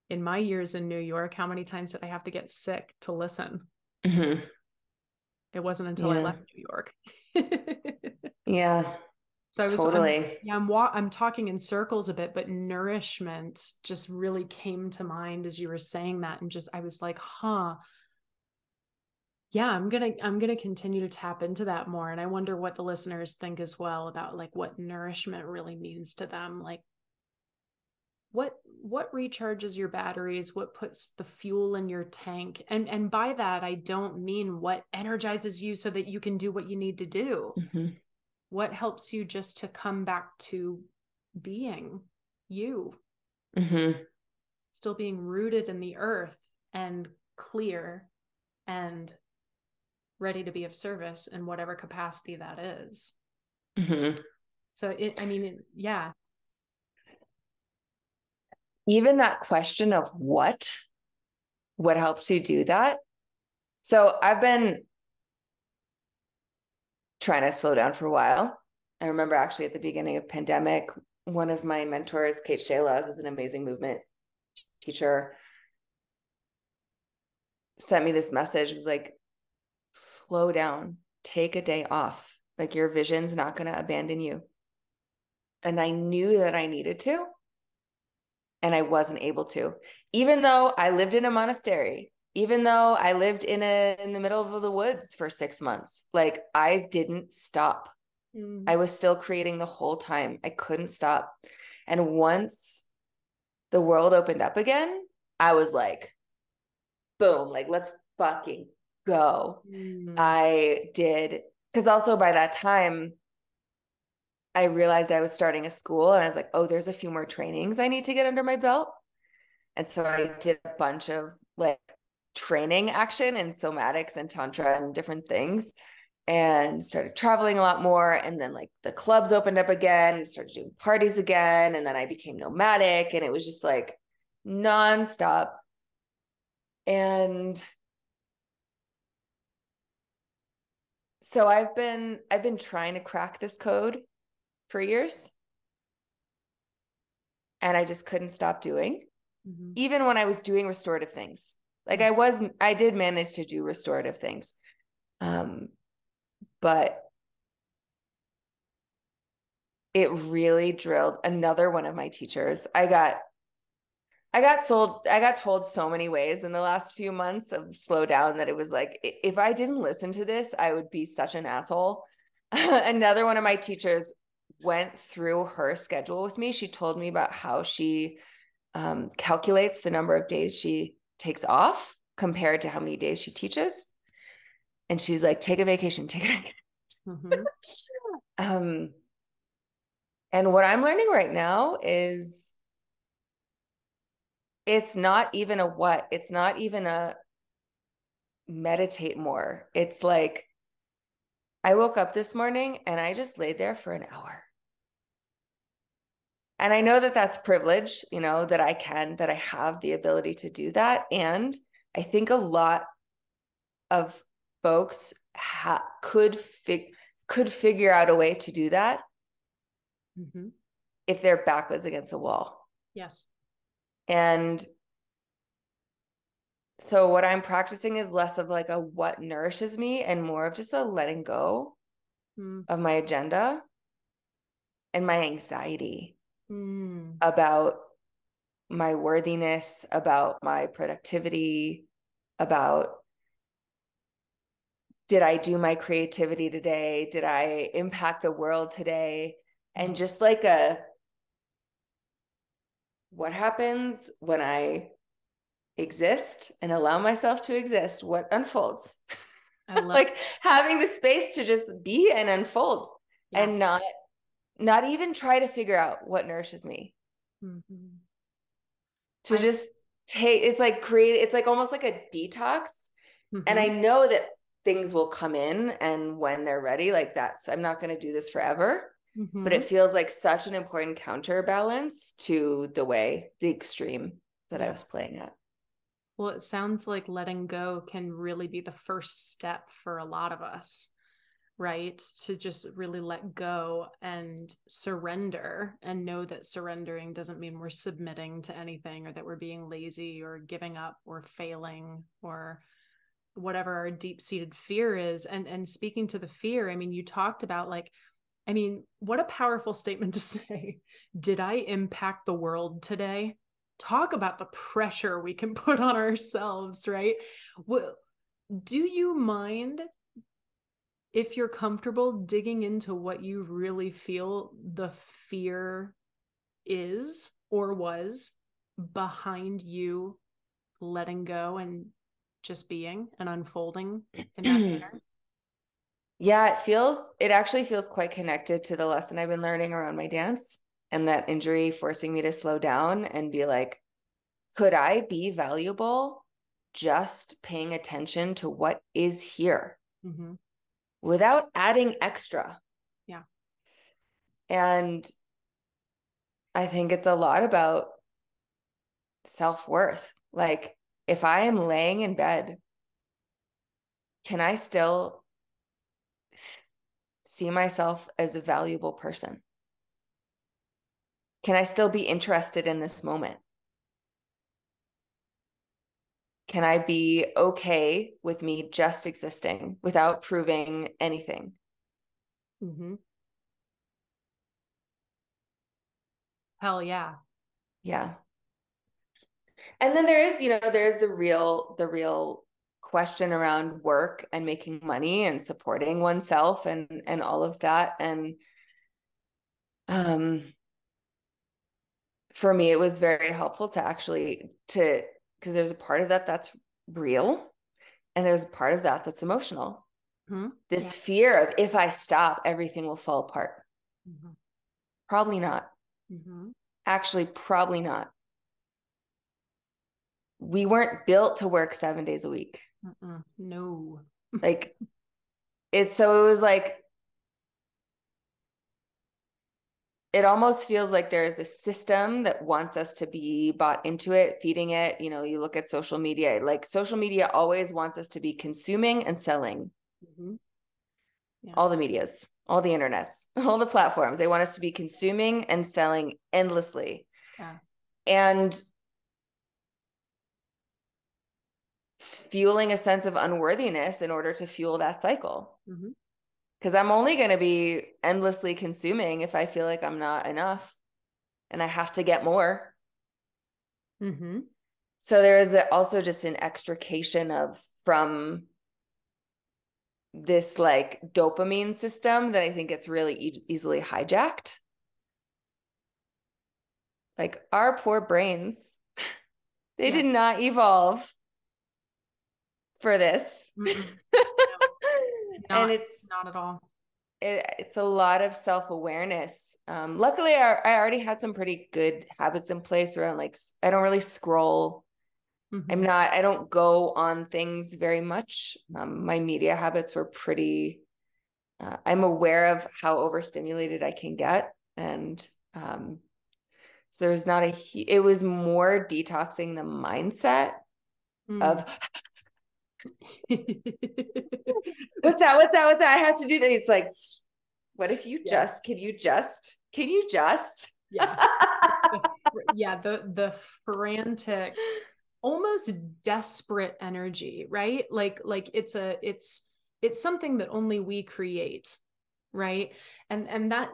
in my years in new york how many times did i have to get sick to listen mm-hmm. it wasn't until yeah. i left new york yeah so I was totally. I'm, yeah, I'm wa- I'm talking in circles a bit, but nourishment just really came to mind as you were saying that, and just I was like, huh. Yeah, I'm gonna I'm gonna continue to tap into that more, and I wonder what the listeners think as well about like what nourishment really means to them. Like, what what recharges your batteries? What puts the fuel in your tank? And and by that, I don't mean what energizes you so that you can do what you need to do. Mm-hmm what helps you just to come back to being you mm-hmm. still being rooted in the earth and clear and ready to be of service in whatever capacity that is. Mm-hmm. so it, i mean it, yeah even that question of what what helps you do that so i've been trying to slow down for a while. I remember actually at the beginning of pandemic, one of my mentors, Kate Shayla, who's an amazing movement teacher, sent me this message. It was like, slow down, take a day off. Like your vision's not going to abandon you. And I knew that I needed to. And I wasn't able to, even though I lived in a monastery even though I lived in a in the middle of the woods for 6 months like I didn't stop Mm. I was still creating the whole time. I couldn't stop. And once the world opened up again, I was like, boom, like let's fucking go. Mm. I did because also by that time I realized I was starting a school and I was like, oh, there's a few more trainings I need to get under my belt. And so I did a bunch of like training action in somatics and tantra and different things and started traveling a lot more and then like the clubs opened up again started doing parties again and then i became nomadic and it was just like nonstop and so i've been i've been trying to crack this code for years and i just couldn't stop doing mm-hmm. even when i was doing restorative things like i was i did manage to do restorative things um but it really drilled another one of my teachers. I got I got sold I got told so many ways in the last few months of slow down that it was like if I didn't listen to this, I would be such an asshole. another one of my teachers went through her schedule with me. She told me about how she um, calculates the number of days she takes off compared to how many days she teaches and she's like, take a vacation, take a vacation. Mm-hmm. um, and what I'm learning right now is it's not even a what, it's not even a meditate more. It's like I woke up this morning and I just laid there for an hour. And I know that that's privilege, you know, that I can, that I have the ability to do that. And I think a lot of folks ha- could fig- could figure out a way to do that mm-hmm. if their back was against the wall. Yes. And so what I'm practicing is less of like a what nourishes me and more of just a letting go mm. of my agenda and my anxiety mm. about my worthiness, about my productivity, about did I do my creativity today? Did I impact the world today? And mm-hmm. just like a what happens when I exist and allow myself to exist? What unfolds? like having the space to just be and unfold yeah. and not not even try to figure out what nourishes me. Mm-hmm. To I- just take it's like create it's like almost like a detox. Mm-hmm. And I know that things will come in and when they're ready like that's i'm not going to do this forever mm-hmm. but it mm-hmm. feels like such an important counterbalance to the way the extreme that i was playing at well it sounds like letting go can really be the first step for a lot of us right to just really let go and surrender and know that surrendering doesn't mean we're submitting to anything or that we're being lazy or giving up or failing or whatever our deep seated fear is and and speaking to the fear i mean you talked about like i mean what a powerful statement to say. Did i impact the world today? Talk about the pressure we can put on ourselves right? Well, do you mind if you're comfortable digging into what you really feel the fear is or was behind you letting go and just being and unfolding in that manner? Yeah, it feels, it actually feels quite connected to the lesson I've been learning around my dance and that injury forcing me to slow down and be like, could I be valuable just paying attention to what is here mm-hmm. without adding extra? Yeah. And I think it's a lot about self worth. Like, if I am laying in bed, can I still see myself as a valuable person? Can I still be interested in this moment? Can I be okay with me just existing without proving anything? Mm-hmm. Hell yeah. Yeah and then there is you know there's the real the real question around work and making money and supporting oneself and and all of that and um for me it was very helpful to actually to because there's a part of that that's real and there's a part of that that's emotional mm-hmm. this yeah. fear of if i stop everything will fall apart mm-hmm. probably not mm-hmm. actually probably not we weren't built to work seven days a week Mm-mm. no like it's so it was like it almost feels like there is a system that wants us to be bought into it, feeding it. You know, you look at social media, like social media always wants us to be consuming and selling. Mm-hmm. Yeah. All the medias, all the internets, all the platforms, they want us to be consuming and selling endlessly. Yeah. And fueling a sense of unworthiness in order to fuel that cycle. Mm-hmm because I'm only going to be endlessly consuming if I feel like I'm not enough and I have to get more. Mm-hmm. So there is also just an extrication of from this like dopamine system that I think it's really e- easily hijacked. Like our poor brains, they yes. did not evolve for this. Not, and it's not at all. It, it's a lot of self awareness. Um, luckily, I, I already had some pretty good habits in place around like I don't really scroll. Mm-hmm. I'm not. I don't go on things very much. Um, my media habits were pretty. Uh, I'm aware of how overstimulated I can get, and um, so there's not a. It was more detoxing the mindset mm. of what's that? What's that? What's that? I have to do this. He's like, what if you yeah. just, can you just, can you just? Yeah. the, yeah. The, the frantic, almost desperate energy, right? Like, like it's a, it's, it's something that only we create. Right. And, and that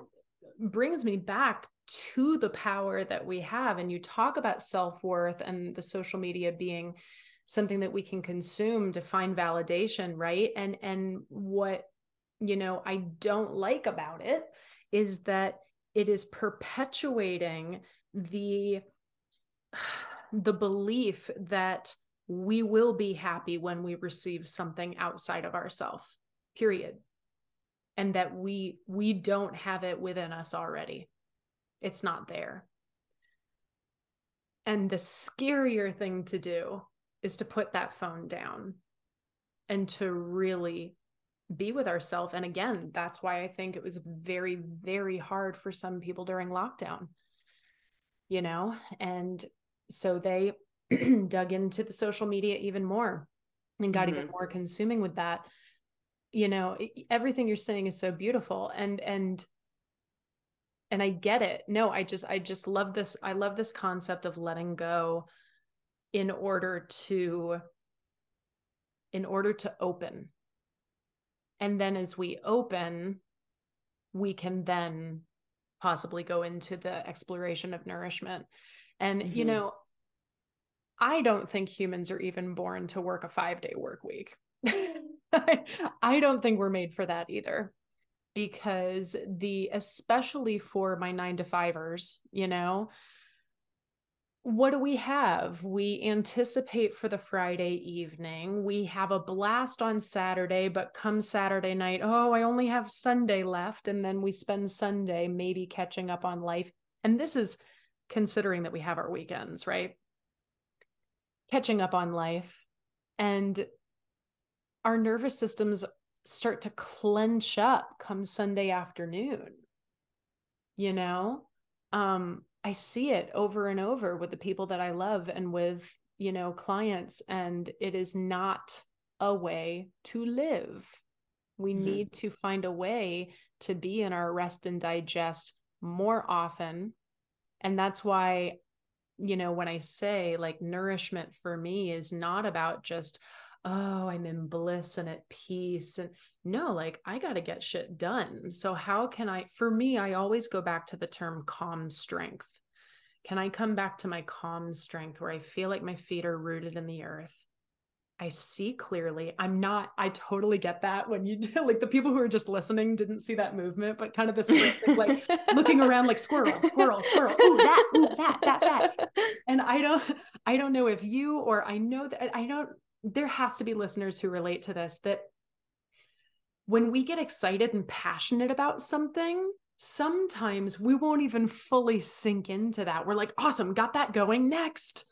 brings me back to the power that we have. And you talk about self worth and the social media being something that we can consume to find validation right? And and what you know i don't like about it is that it is perpetuating the the belief that we will be happy when we receive something outside of ourself period. And that we we don't have it within us already. It's not there. And the scarier thing to do is to put that phone down and to really be with ourselves. And again, that's why I think it was very, very hard for some people during lockdown, you know? And so they dug into the social media even more and got mm-hmm. even more consuming with that. You know, everything you're saying is so beautiful. And, and, and I get it. No, I just, I just love this. I love this concept of letting go in order to in order to open. And then as we open we can then possibly go into the exploration of nourishment. And mm-hmm. you know i don't think humans are even born to work a 5 day work week. I don't think we're made for that either. Because the especially for my 9 to 5ers you know what do we have? We anticipate for the Friday evening. We have a blast on Saturday, but come Saturday night, oh, I only have Sunday left. And then we spend Sunday maybe catching up on life. And this is considering that we have our weekends, right? Catching up on life. And our nervous systems start to clench up come Sunday afternoon. You know? Um, I see it over and over with the people that I love and with, you know, clients. And it is not a way to live. We mm-hmm. need to find a way to be in our rest and digest more often. And that's why, you know, when I say like nourishment for me is not about just, oh, I'm in bliss and at peace. And no, like I got to get shit done. So, how can I, for me, I always go back to the term calm strength. Can I come back to my calm strength where I feel like my feet are rooted in the earth? I see clearly. I'm not, I totally get that when you do like the people who are just listening didn't see that movement, but kind of this like looking around like squirrel, squirrel, squirrel, ooh, that, ooh, that, that, that. And I don't, I don't know if you or I know that I don't, there has to be listeners who relate to this that when we get excited and passionate about something, sometimes we won't even fully sink into that. We're like, awesome, got that going next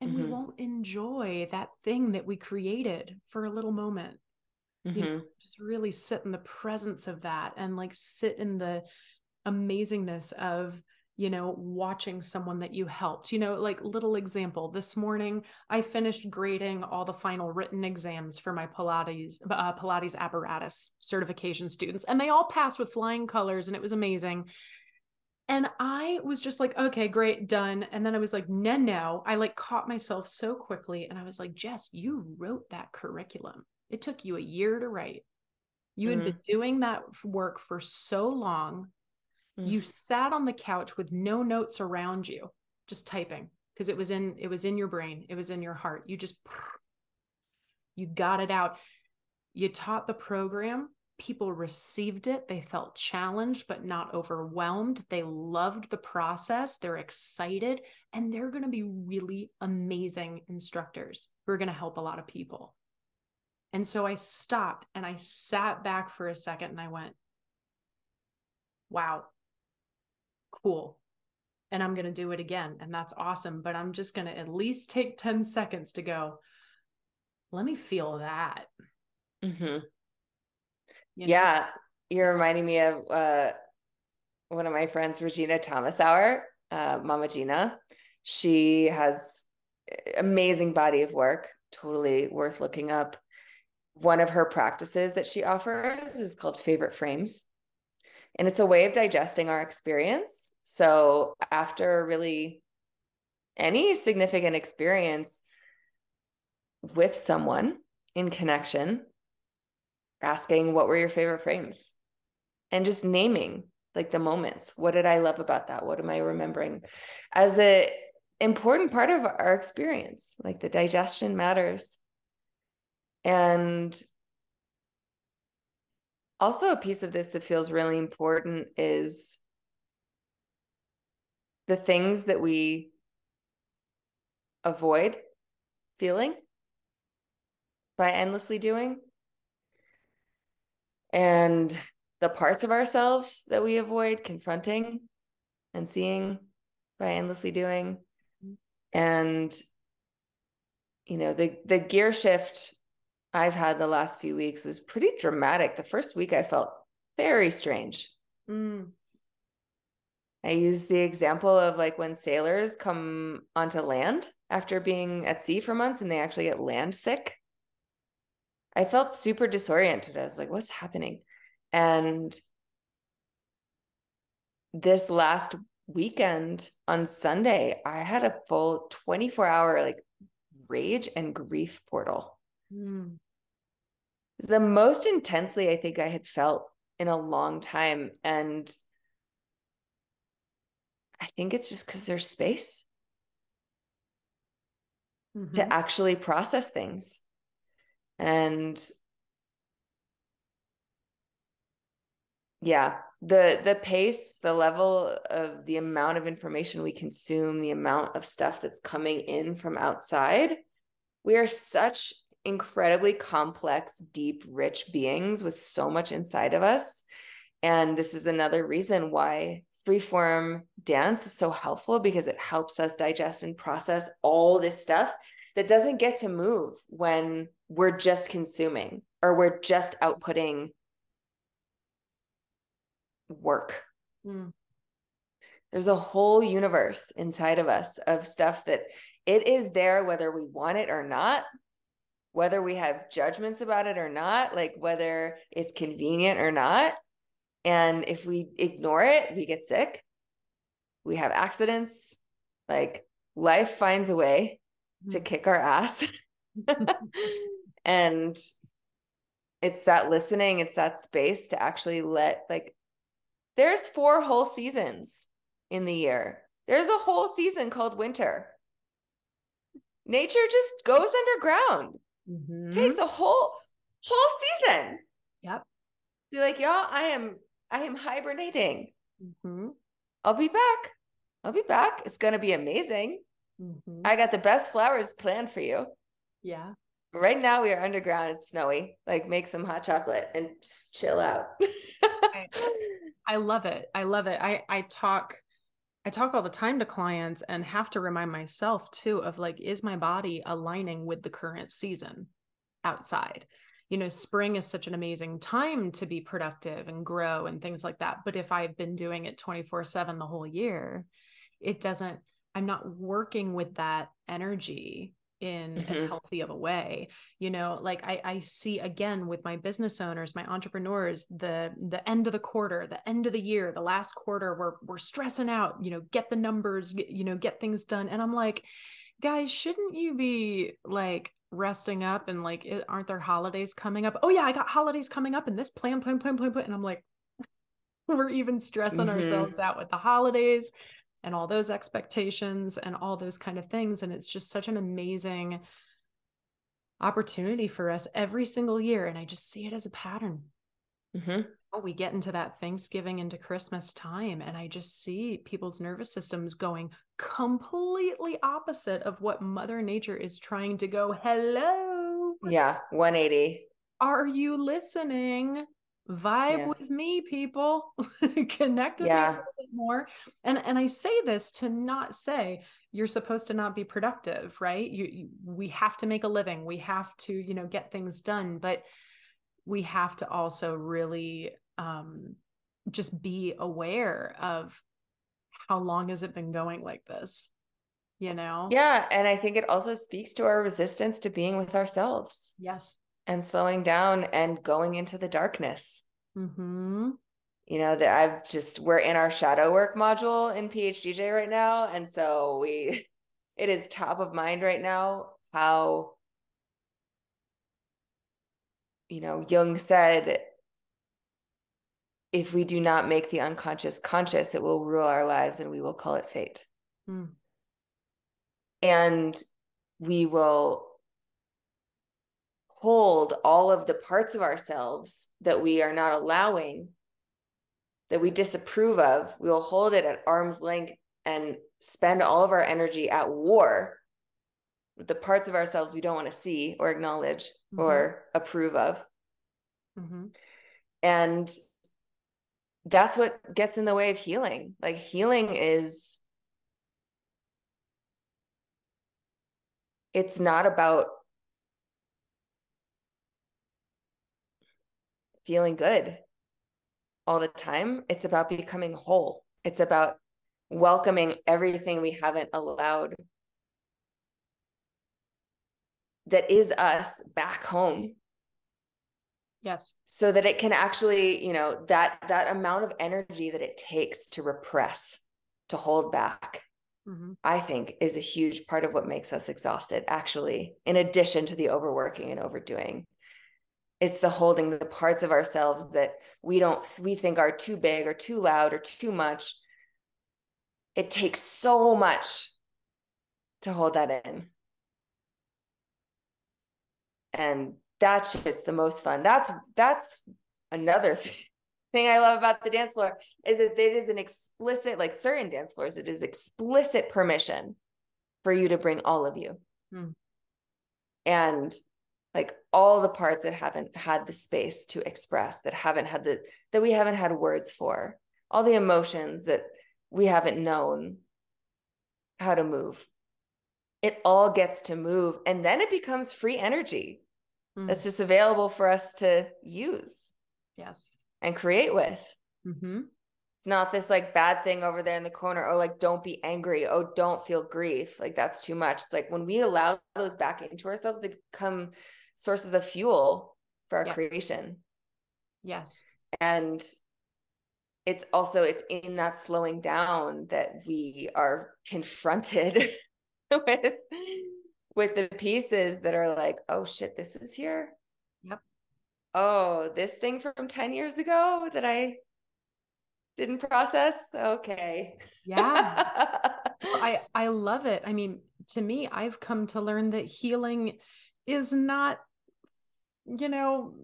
and mm-hmm. we won't enjoy that thing that we created for a little moment mm-hmm. you know, just really sit in the presence of that and like sit in the amazingness of you know watching someone that you helped you know like little example this morning i finished grading all the final written exams for my pilates uh, pilates apparatus certification students and they all passed with flying colors and it was amazing and I was just like, okay, great, done. And then I was like, no, no. I like caught myself so quickly. And I was like, Jess, you wrote that curriculum. It took you a year to write. You mm-hmm. had been mm-hmm. doing that work for so long. Mm-hmm. You sat on the couch with no notes around you, just typing because it was in it was in your brain, it was in your heart. You just you got it out. You taught the program people received it. They felt challenged, but not overwhelmed. They loved the process. They're excited, and they're going to be really amazing instructors who are going to help a lot of people. And so I stopped and I sat back for a second and I went, wow, cool. And I'm going to do it again. And that's awesome. But I'm just going to at least take 10 seconds to go, let me feel that. Mm-hmm. You know? Yeah, you're reminding me of uh, one of my friends, Regina Thomashauer, uh, Mama Gina. She has amazing body of work, totally worth looking up. One of her practices that she offers is called Favorite Frames. And it's a way of digesting our experience. So after really any significant experience with someone in connection, asking what were your favorite frames? And just naming like the moments. What did i love about that? What am i remembering? As a important part of our experience like the digestion matters. And also a piece of this that feels really important is the things that we avoid feeling by endlessly doing and the parts of ourselves that we avoid confronting and seeing by endlessly doing. Mm-hmm. And you know the the gear shift i've had the last few weeks was pretty dramatic the first week i felt very strange mm. i use the example of like when sailors come onto land after being at sea for months and they actually get land sick I felt super disoriented. I was like, what's happening? And this last weekend on Sunday, I had a full 24 hour like rage and grief portal. Mm. It's the most intensely I think I had felt in a long time. And I think it's just because there's space mm-hmm. to actually process things and yeah the the pace the level of the amount of information we consume the amount of stuff that's coming in from outside we are such incredibly complex deep rich beings with so much inside of us and this is another reason why freeform dance is so helpful because it helps us digest and process all this stuff that doesn't get to move when we're just consuming or we're just outputting work. Mm. There's a whole universe inside of us of stuff that it is there whether we want it or not, whether we have judgments about it or not, like whether it's convenient or not. And if we ignore it, we get sick. We have accidents. Like life finds a way to mm. kick our ass. and it's that listening, it's that space to actually let like there's four whole seasons in the year. There's a whole season called winter. Nature just goes underground. Mm-hmm. Takes a whole whole season. Yep. Be like, y'all, I am I am hibernating. Mm-hmm. I'll be back. I'll be back. It's gonna be amazing. Mm-hmm. I got the best flowers planned for you. Yeah. Right now we are underground. It's snowy. Like make some hot chocolate and chill out. I, I love it. I love it. I I talk I talk all the time to clients and have to remind myself too of like, is my body aligning with the current season outside? You know, spring is such an amazing time to be productive and grow and things like that. But if I've been doing it 24 7 the whole year, it doesn't, I'm not working with that energy in mm-hmm. as healthy of a way you know like I, I see again with my business owners my entrepreneurs the the end of the quarter the end of the year the last quarter we're we're stressing out you know get the numbers you know get things done and i'm like guys shouldn't you be like resting up and like it, aren't there holidays coming up oh yeah i got holidays coming up and this plan plan plan plan plan and i'm like we're even stressing mm-hmm. ourselves out with the holidays and all those expectations and all those kind of things. And it's just such an amazing opportunity for us every single year. And i just see it as a pattern. Mm-hmm. oh, we get into that thanksgiving into christmas time and i just see people's nervous systems going completely opposite of what mother nature is trying to go hello. Yeah 180 are you listening vibe yeah. with me people. Connect with yeah. me a little bit more. And and i say this to not say you're supposed to not be productive right? You, you, we have to make a living. We have to you know get things done but we have to also really um just be aware of how long has it been going like this you know? Yeah and i think it also speaks to our resistance to being with ourselves. Yes and slowing down and going into the darkness. Mm-hmm. You know, that I've just, we're in our shadow work module in PhDJ right now. And so we, it is top of mind right now how, you know, Jung said, if we do not make the unconscious conscious, it will rule our lives and we will call it fate. Mm. And we will hold all of the parts of ourselves that we are not allowing, that we disapprove of, we will hold it at arm's length and spend all of our energy at war with the parts of ourselves we don't want to see or acknowledge mm-hmm. or approve of. Mm-hmm. And that's what gets in the way of healing. Like healing is it's not about feeling good all the time. It's about becoming whole. It's about welcoming everything we haven't allowed that is us back home yes so that it can actually you know that that amount of energy that it takes to repress to hold back mm-hmm. i think is a huge part of what makes us exhausted actually in addition to the overworking and overdoing it's the holding the parts of ourselves that we don't we think are too big or too loud or too much. It takes so much to hold that in. And that shit's the most fun. That's that's another thing i love about the dance floor is that it is an explicit like certain dance floors it is explicit permission for you to bring all of you. Mm. and like all the parts that haven't had the space to express that haven't had the that we haven't had words for. All the emotions that we haven't known how to move. It all gets to move and then it becomes free energy mm. that's just available for us to use yes. and create with. Mm-hmm. it's not this like bad thing over there in the corner oh like don't be angry. Oh don't feel grief. Like that's too much. It's like when we allow those back into ourselves they become sources of fuel for our yes. creation. Yes. And it's also it's in that slowing down that we are confronted with with the pieces that are like, oh shit, this is here. Yep. Oh, this thing from 10 years ago that I didn't process. Okay. Yeah. I I love it. I mean, to me, I've come to learn that healing is not you know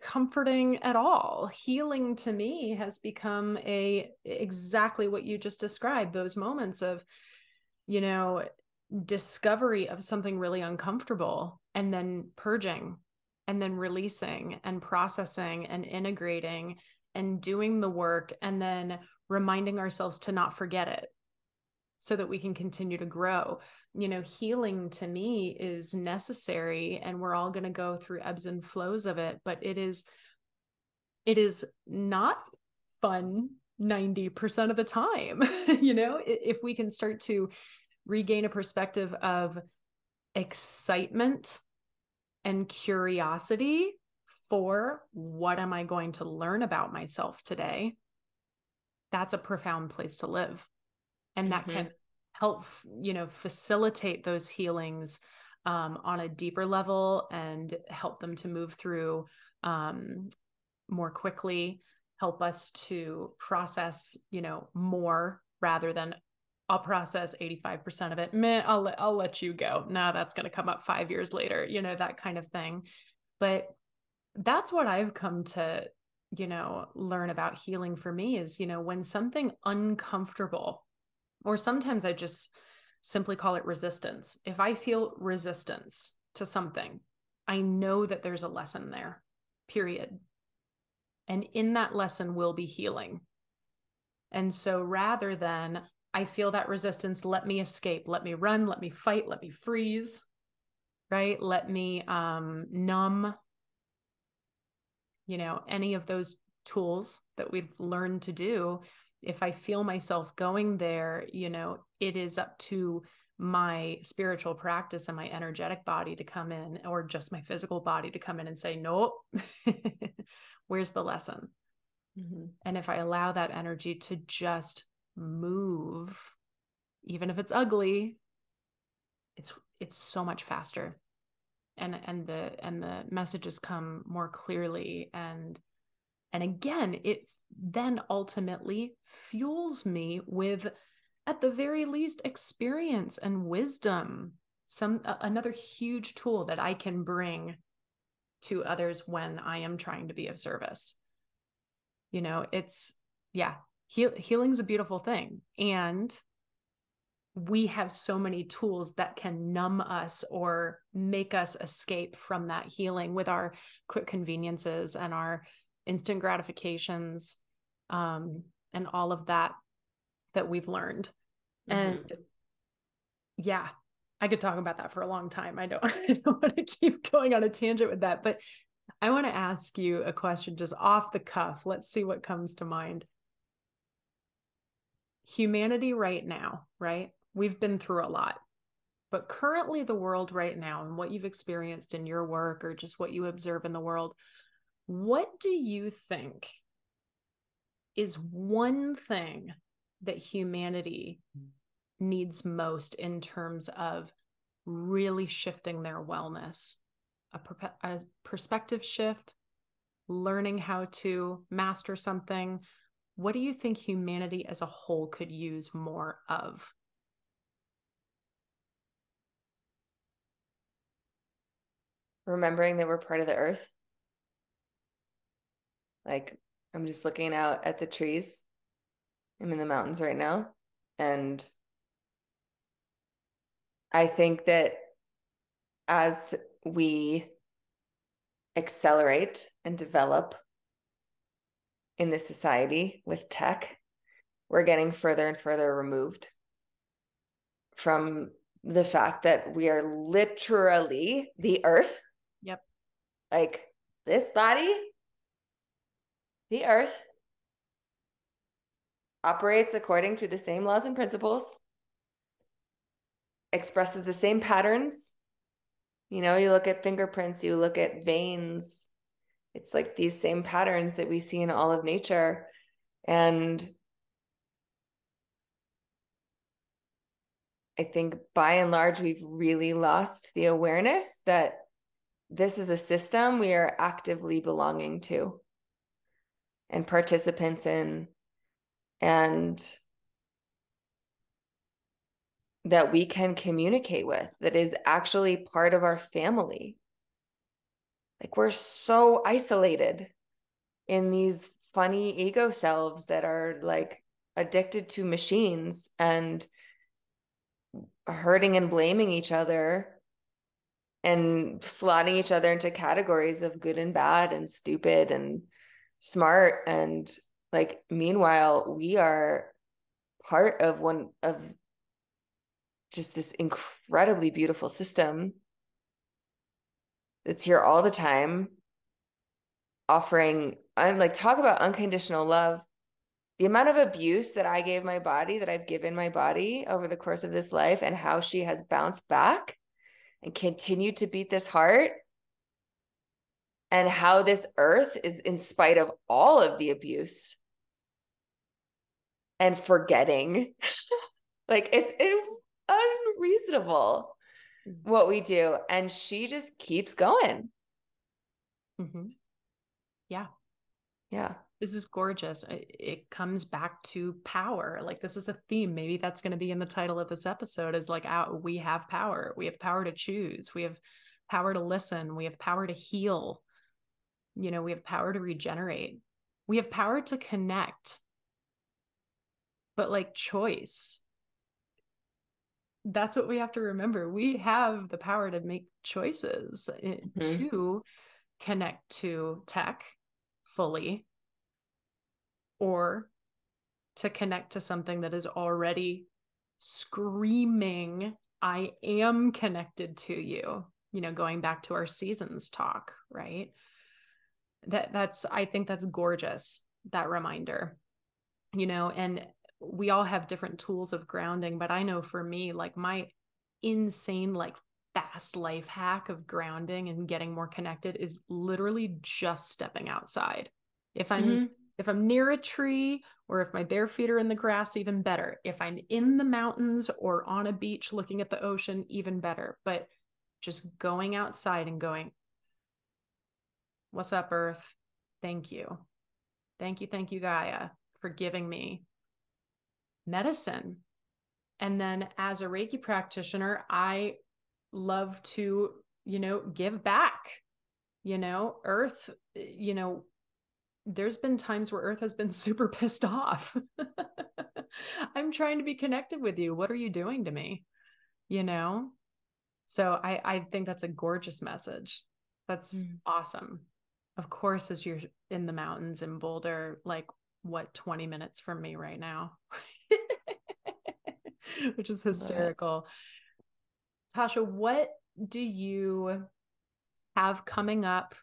comforting at all. Healing to me has become a exactly what you just described those moments of you know discovery of something really uncomfortable and then purging and then releasing and processing and integrating and doing the work and then reminding ourselves to not forget it so that we can continue to grow you know healing to me is necessary and we're all going to go through ebbs and flows of it but it is it is not fun 90% of the time you know if we can start to regain a perspective of excitement and curiosity for what am i going to learn about myself today that's a profound place to live and that mm-hmm. can help you know facilitate those healings um, on a deeper level and help them to move through um, more quickly help us to process you know more rather than I'll process 85% of it. I'll let I'll let you go. Now that's going to come up 5 years later, you know, that kind of thing. But that's what I've come to, you know, learn about healing for me is, you know, when something uncomfortable or sometimes I just simply call it resistance. If I feel resistance to something, I know that there's a lesson there, period. And in that lesson will be healing. And so rather than I feel that resistance, let me escape, let me run, let me fight, let me freeze, right? Let me um, numb, you know, any of those tools that we've learned to do if I feel myself going there, you know, it is up to my spiritual practice and my energetic body to come in, or just my physical body to come in and say, nope, where's the lesson? Mm-hmm. And if I allow that energy to just move, even if it's ugly, it's it's so much faster. And and the and the messages come more clearly and and again, it then ultimately fuels me with, at the very least, experience and wisdom. Some uh, another huge tool that I can bring to others when I am trying to be of service. You know, it's yeah, heal, healing's a beautiful thing, and we have so many tools that can numb us or make us escape from that healing with our quick conveniences and our instant gratifications um, and all of that that we've learned. Mm-hmm. and yeah i could talk about that for a long time. I don't, I don't want to keep going on a tangent with that but i want to ask you a question just off the cuff. Let's see what comes to mind. Humanity right now right? We've been through a lot but currently the world right now and what you've experienced in your work or just what you observe in the world what do you think is one thing that humanity needs most in terms of really shifting their wellness? A, per- a perspective shift, learning how to master something. What do you think humanity as a whole could use more of? Remembering that we're part of the earth. Like I'm just looking out at the trees. I'm in the mountains right now. And I think that as we accelerate and develop in this society with tech, we're getting further and further removed from the fact that we are literally the earth. Yep. Like this body the earth operates according to the same laws and principles, expresses the same patterns. You know, you look at fingerprints, you look at veins. It's like these same patterns that we see in all of nature. And I think by and large, we've really lost the awareness that this is a system we are actively belonging to and participants in and that we can communicate with that is actually part of our family. Like we're so isolated in these funny ego selves that are like addicted to machines and hurting and blaming each other and slotting each other into categories of good and bad and stupid and smart. And like meanwhile we are part of one of just this incredibly beautiful system that's here all the time offering i'm like talk about unconditional love. The amount of abuse that i gave my body that i've given my body over the course of this life and how she has bounced back and continued to beat this heart and how this earth is in spite of all of the abuse and forgetting. Like it's, unreasonable mm-hmm. what we do and she just keeps going. Mm-hmm. yeah. Yeah. This is gorgeous. It comes back to power. Like this is a theme. Maybe that's going to be in the title of this episode is like out we have power. We have power to choose. We have power to listen. We have power to heal you know we have power to regenerate. We have power to connect. But like choice. That's what we have to remember. We have the power to make choices eh, mm-hmm. to connect to tech fully or to connect to something that is already screaming i am connected to you you know going back to our seasons talk right that that's i think that's gorgeous that reminder you know and we all have different tools of grounding but i know for me like my insane like fast life hack of grounding and getting more connected is literally just stepping outside. If i'm mm-hmm. if i'm near a tree or if my bare feet are in the grass even better. If i'm in the mountains or on a beach looking at the ocean even better. But just going outside and going What's up, Earth? Thank you. Thank you. Thank you, Gaia, for giving me medicine. And then as a Reiki practitioner, I love to, you know, give back. You know, Earth, you know, there's been times where Earth has been super pissed off. I'm trying to be connected with you. What are you doing to me? You know? So I, I think that's a gorgeous message. That's mm. awesome of course, as you're in the mountains in Boulder, like what 20 minutes from me right now, which is hysterical. Tasha, what do you have coming up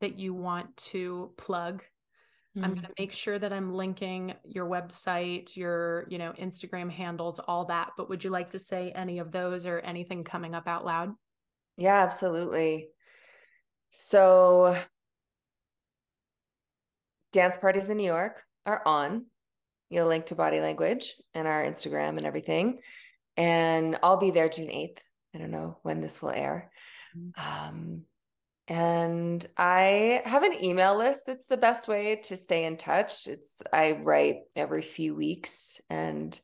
that you want to plug? Mm. I'm going to make sure that I'm linking your website, your, you know, Instagram handles, all that. But would you like to say any of those or anything coming up out loud? Yeah, absolutely. So dance parties in New York are on. You'll link to body language and our Instagram and everything. And I'll be there June 8th. I don't know when this will air. Mm-hmm. Um, and I have an email list that's the best way to stay in touch. It's I write every few weeks and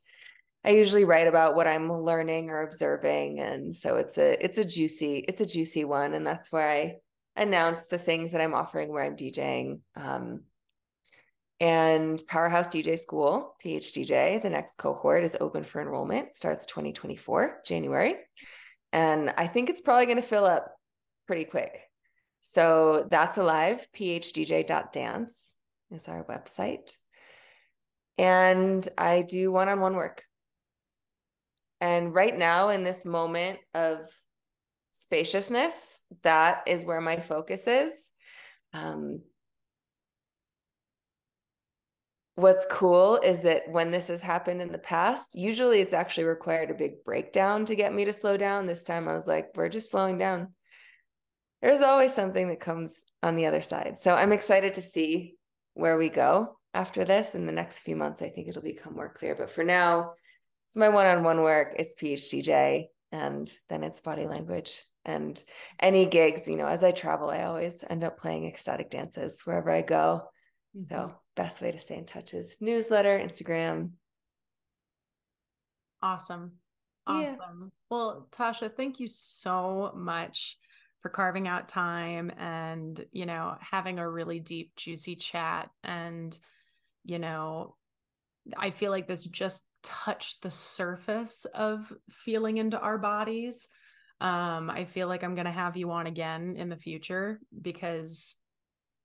I usually write about what I'm learning or observing and so it's a it's a juicy it's a juicy one and that's where I announce the things that I'm offering where I'm DJing. Um, and Powerhouse DJ School, PHDJ, the next cohort is open for enrollment, starts 2024, January. And I think it's probably going to fill up pretty quick. So that's alive. PHDJ.dance is our website. And I do one on one work. And right now, in this moment of spaciousness, that is where my focus is. Um, what's cool is that when this has happened in the past, usually it's actually required a big breakdown to get me to slow down. This time I was like, we're just slowing down. There's always something that comes on the other side. So I'm excited to see where we go after this. In the next few months, I think it'll become more clear. But for now, it's my one on one work, it's PHDJ, and then it's body language. And any gigs, you know, as I travel, I always end up playing ecstatic dances wherever I go. Mm-hmm. So best way to stay in touch is newsletter, Instagram. Awesome. Awesome. Yeah. Well, Tasha, thank you so much for carving out time and, you know, having a really deep, juicy chat. And, you know, I feel like this just touched the surface of feeling into our bodies. Um, I feel like I'm going to have you on again in the future because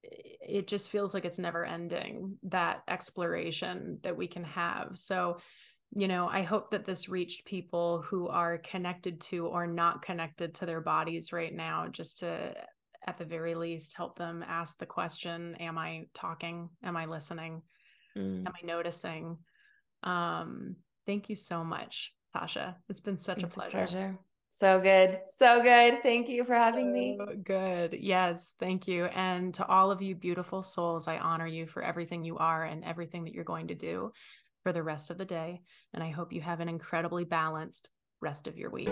it just feels like it's never ending that exploration that we can have. So, you know, I hope that this reached people who are connected to or not connected to their bodies right now, just to, at the very least, help them ask the question Am I talking? Am I listening? Mm. Am I noticing? Um, thank you so much, Tasha. It's been such it's a pleasure. A pleasure. So good. So good. Thank you for having so me. Good. Yes. Thank you. And to all of you beautiful souls, I honor you for everything you are and everything that you're going to do for the rest of the day. And I hope you have an incredibly balanced rest of your week.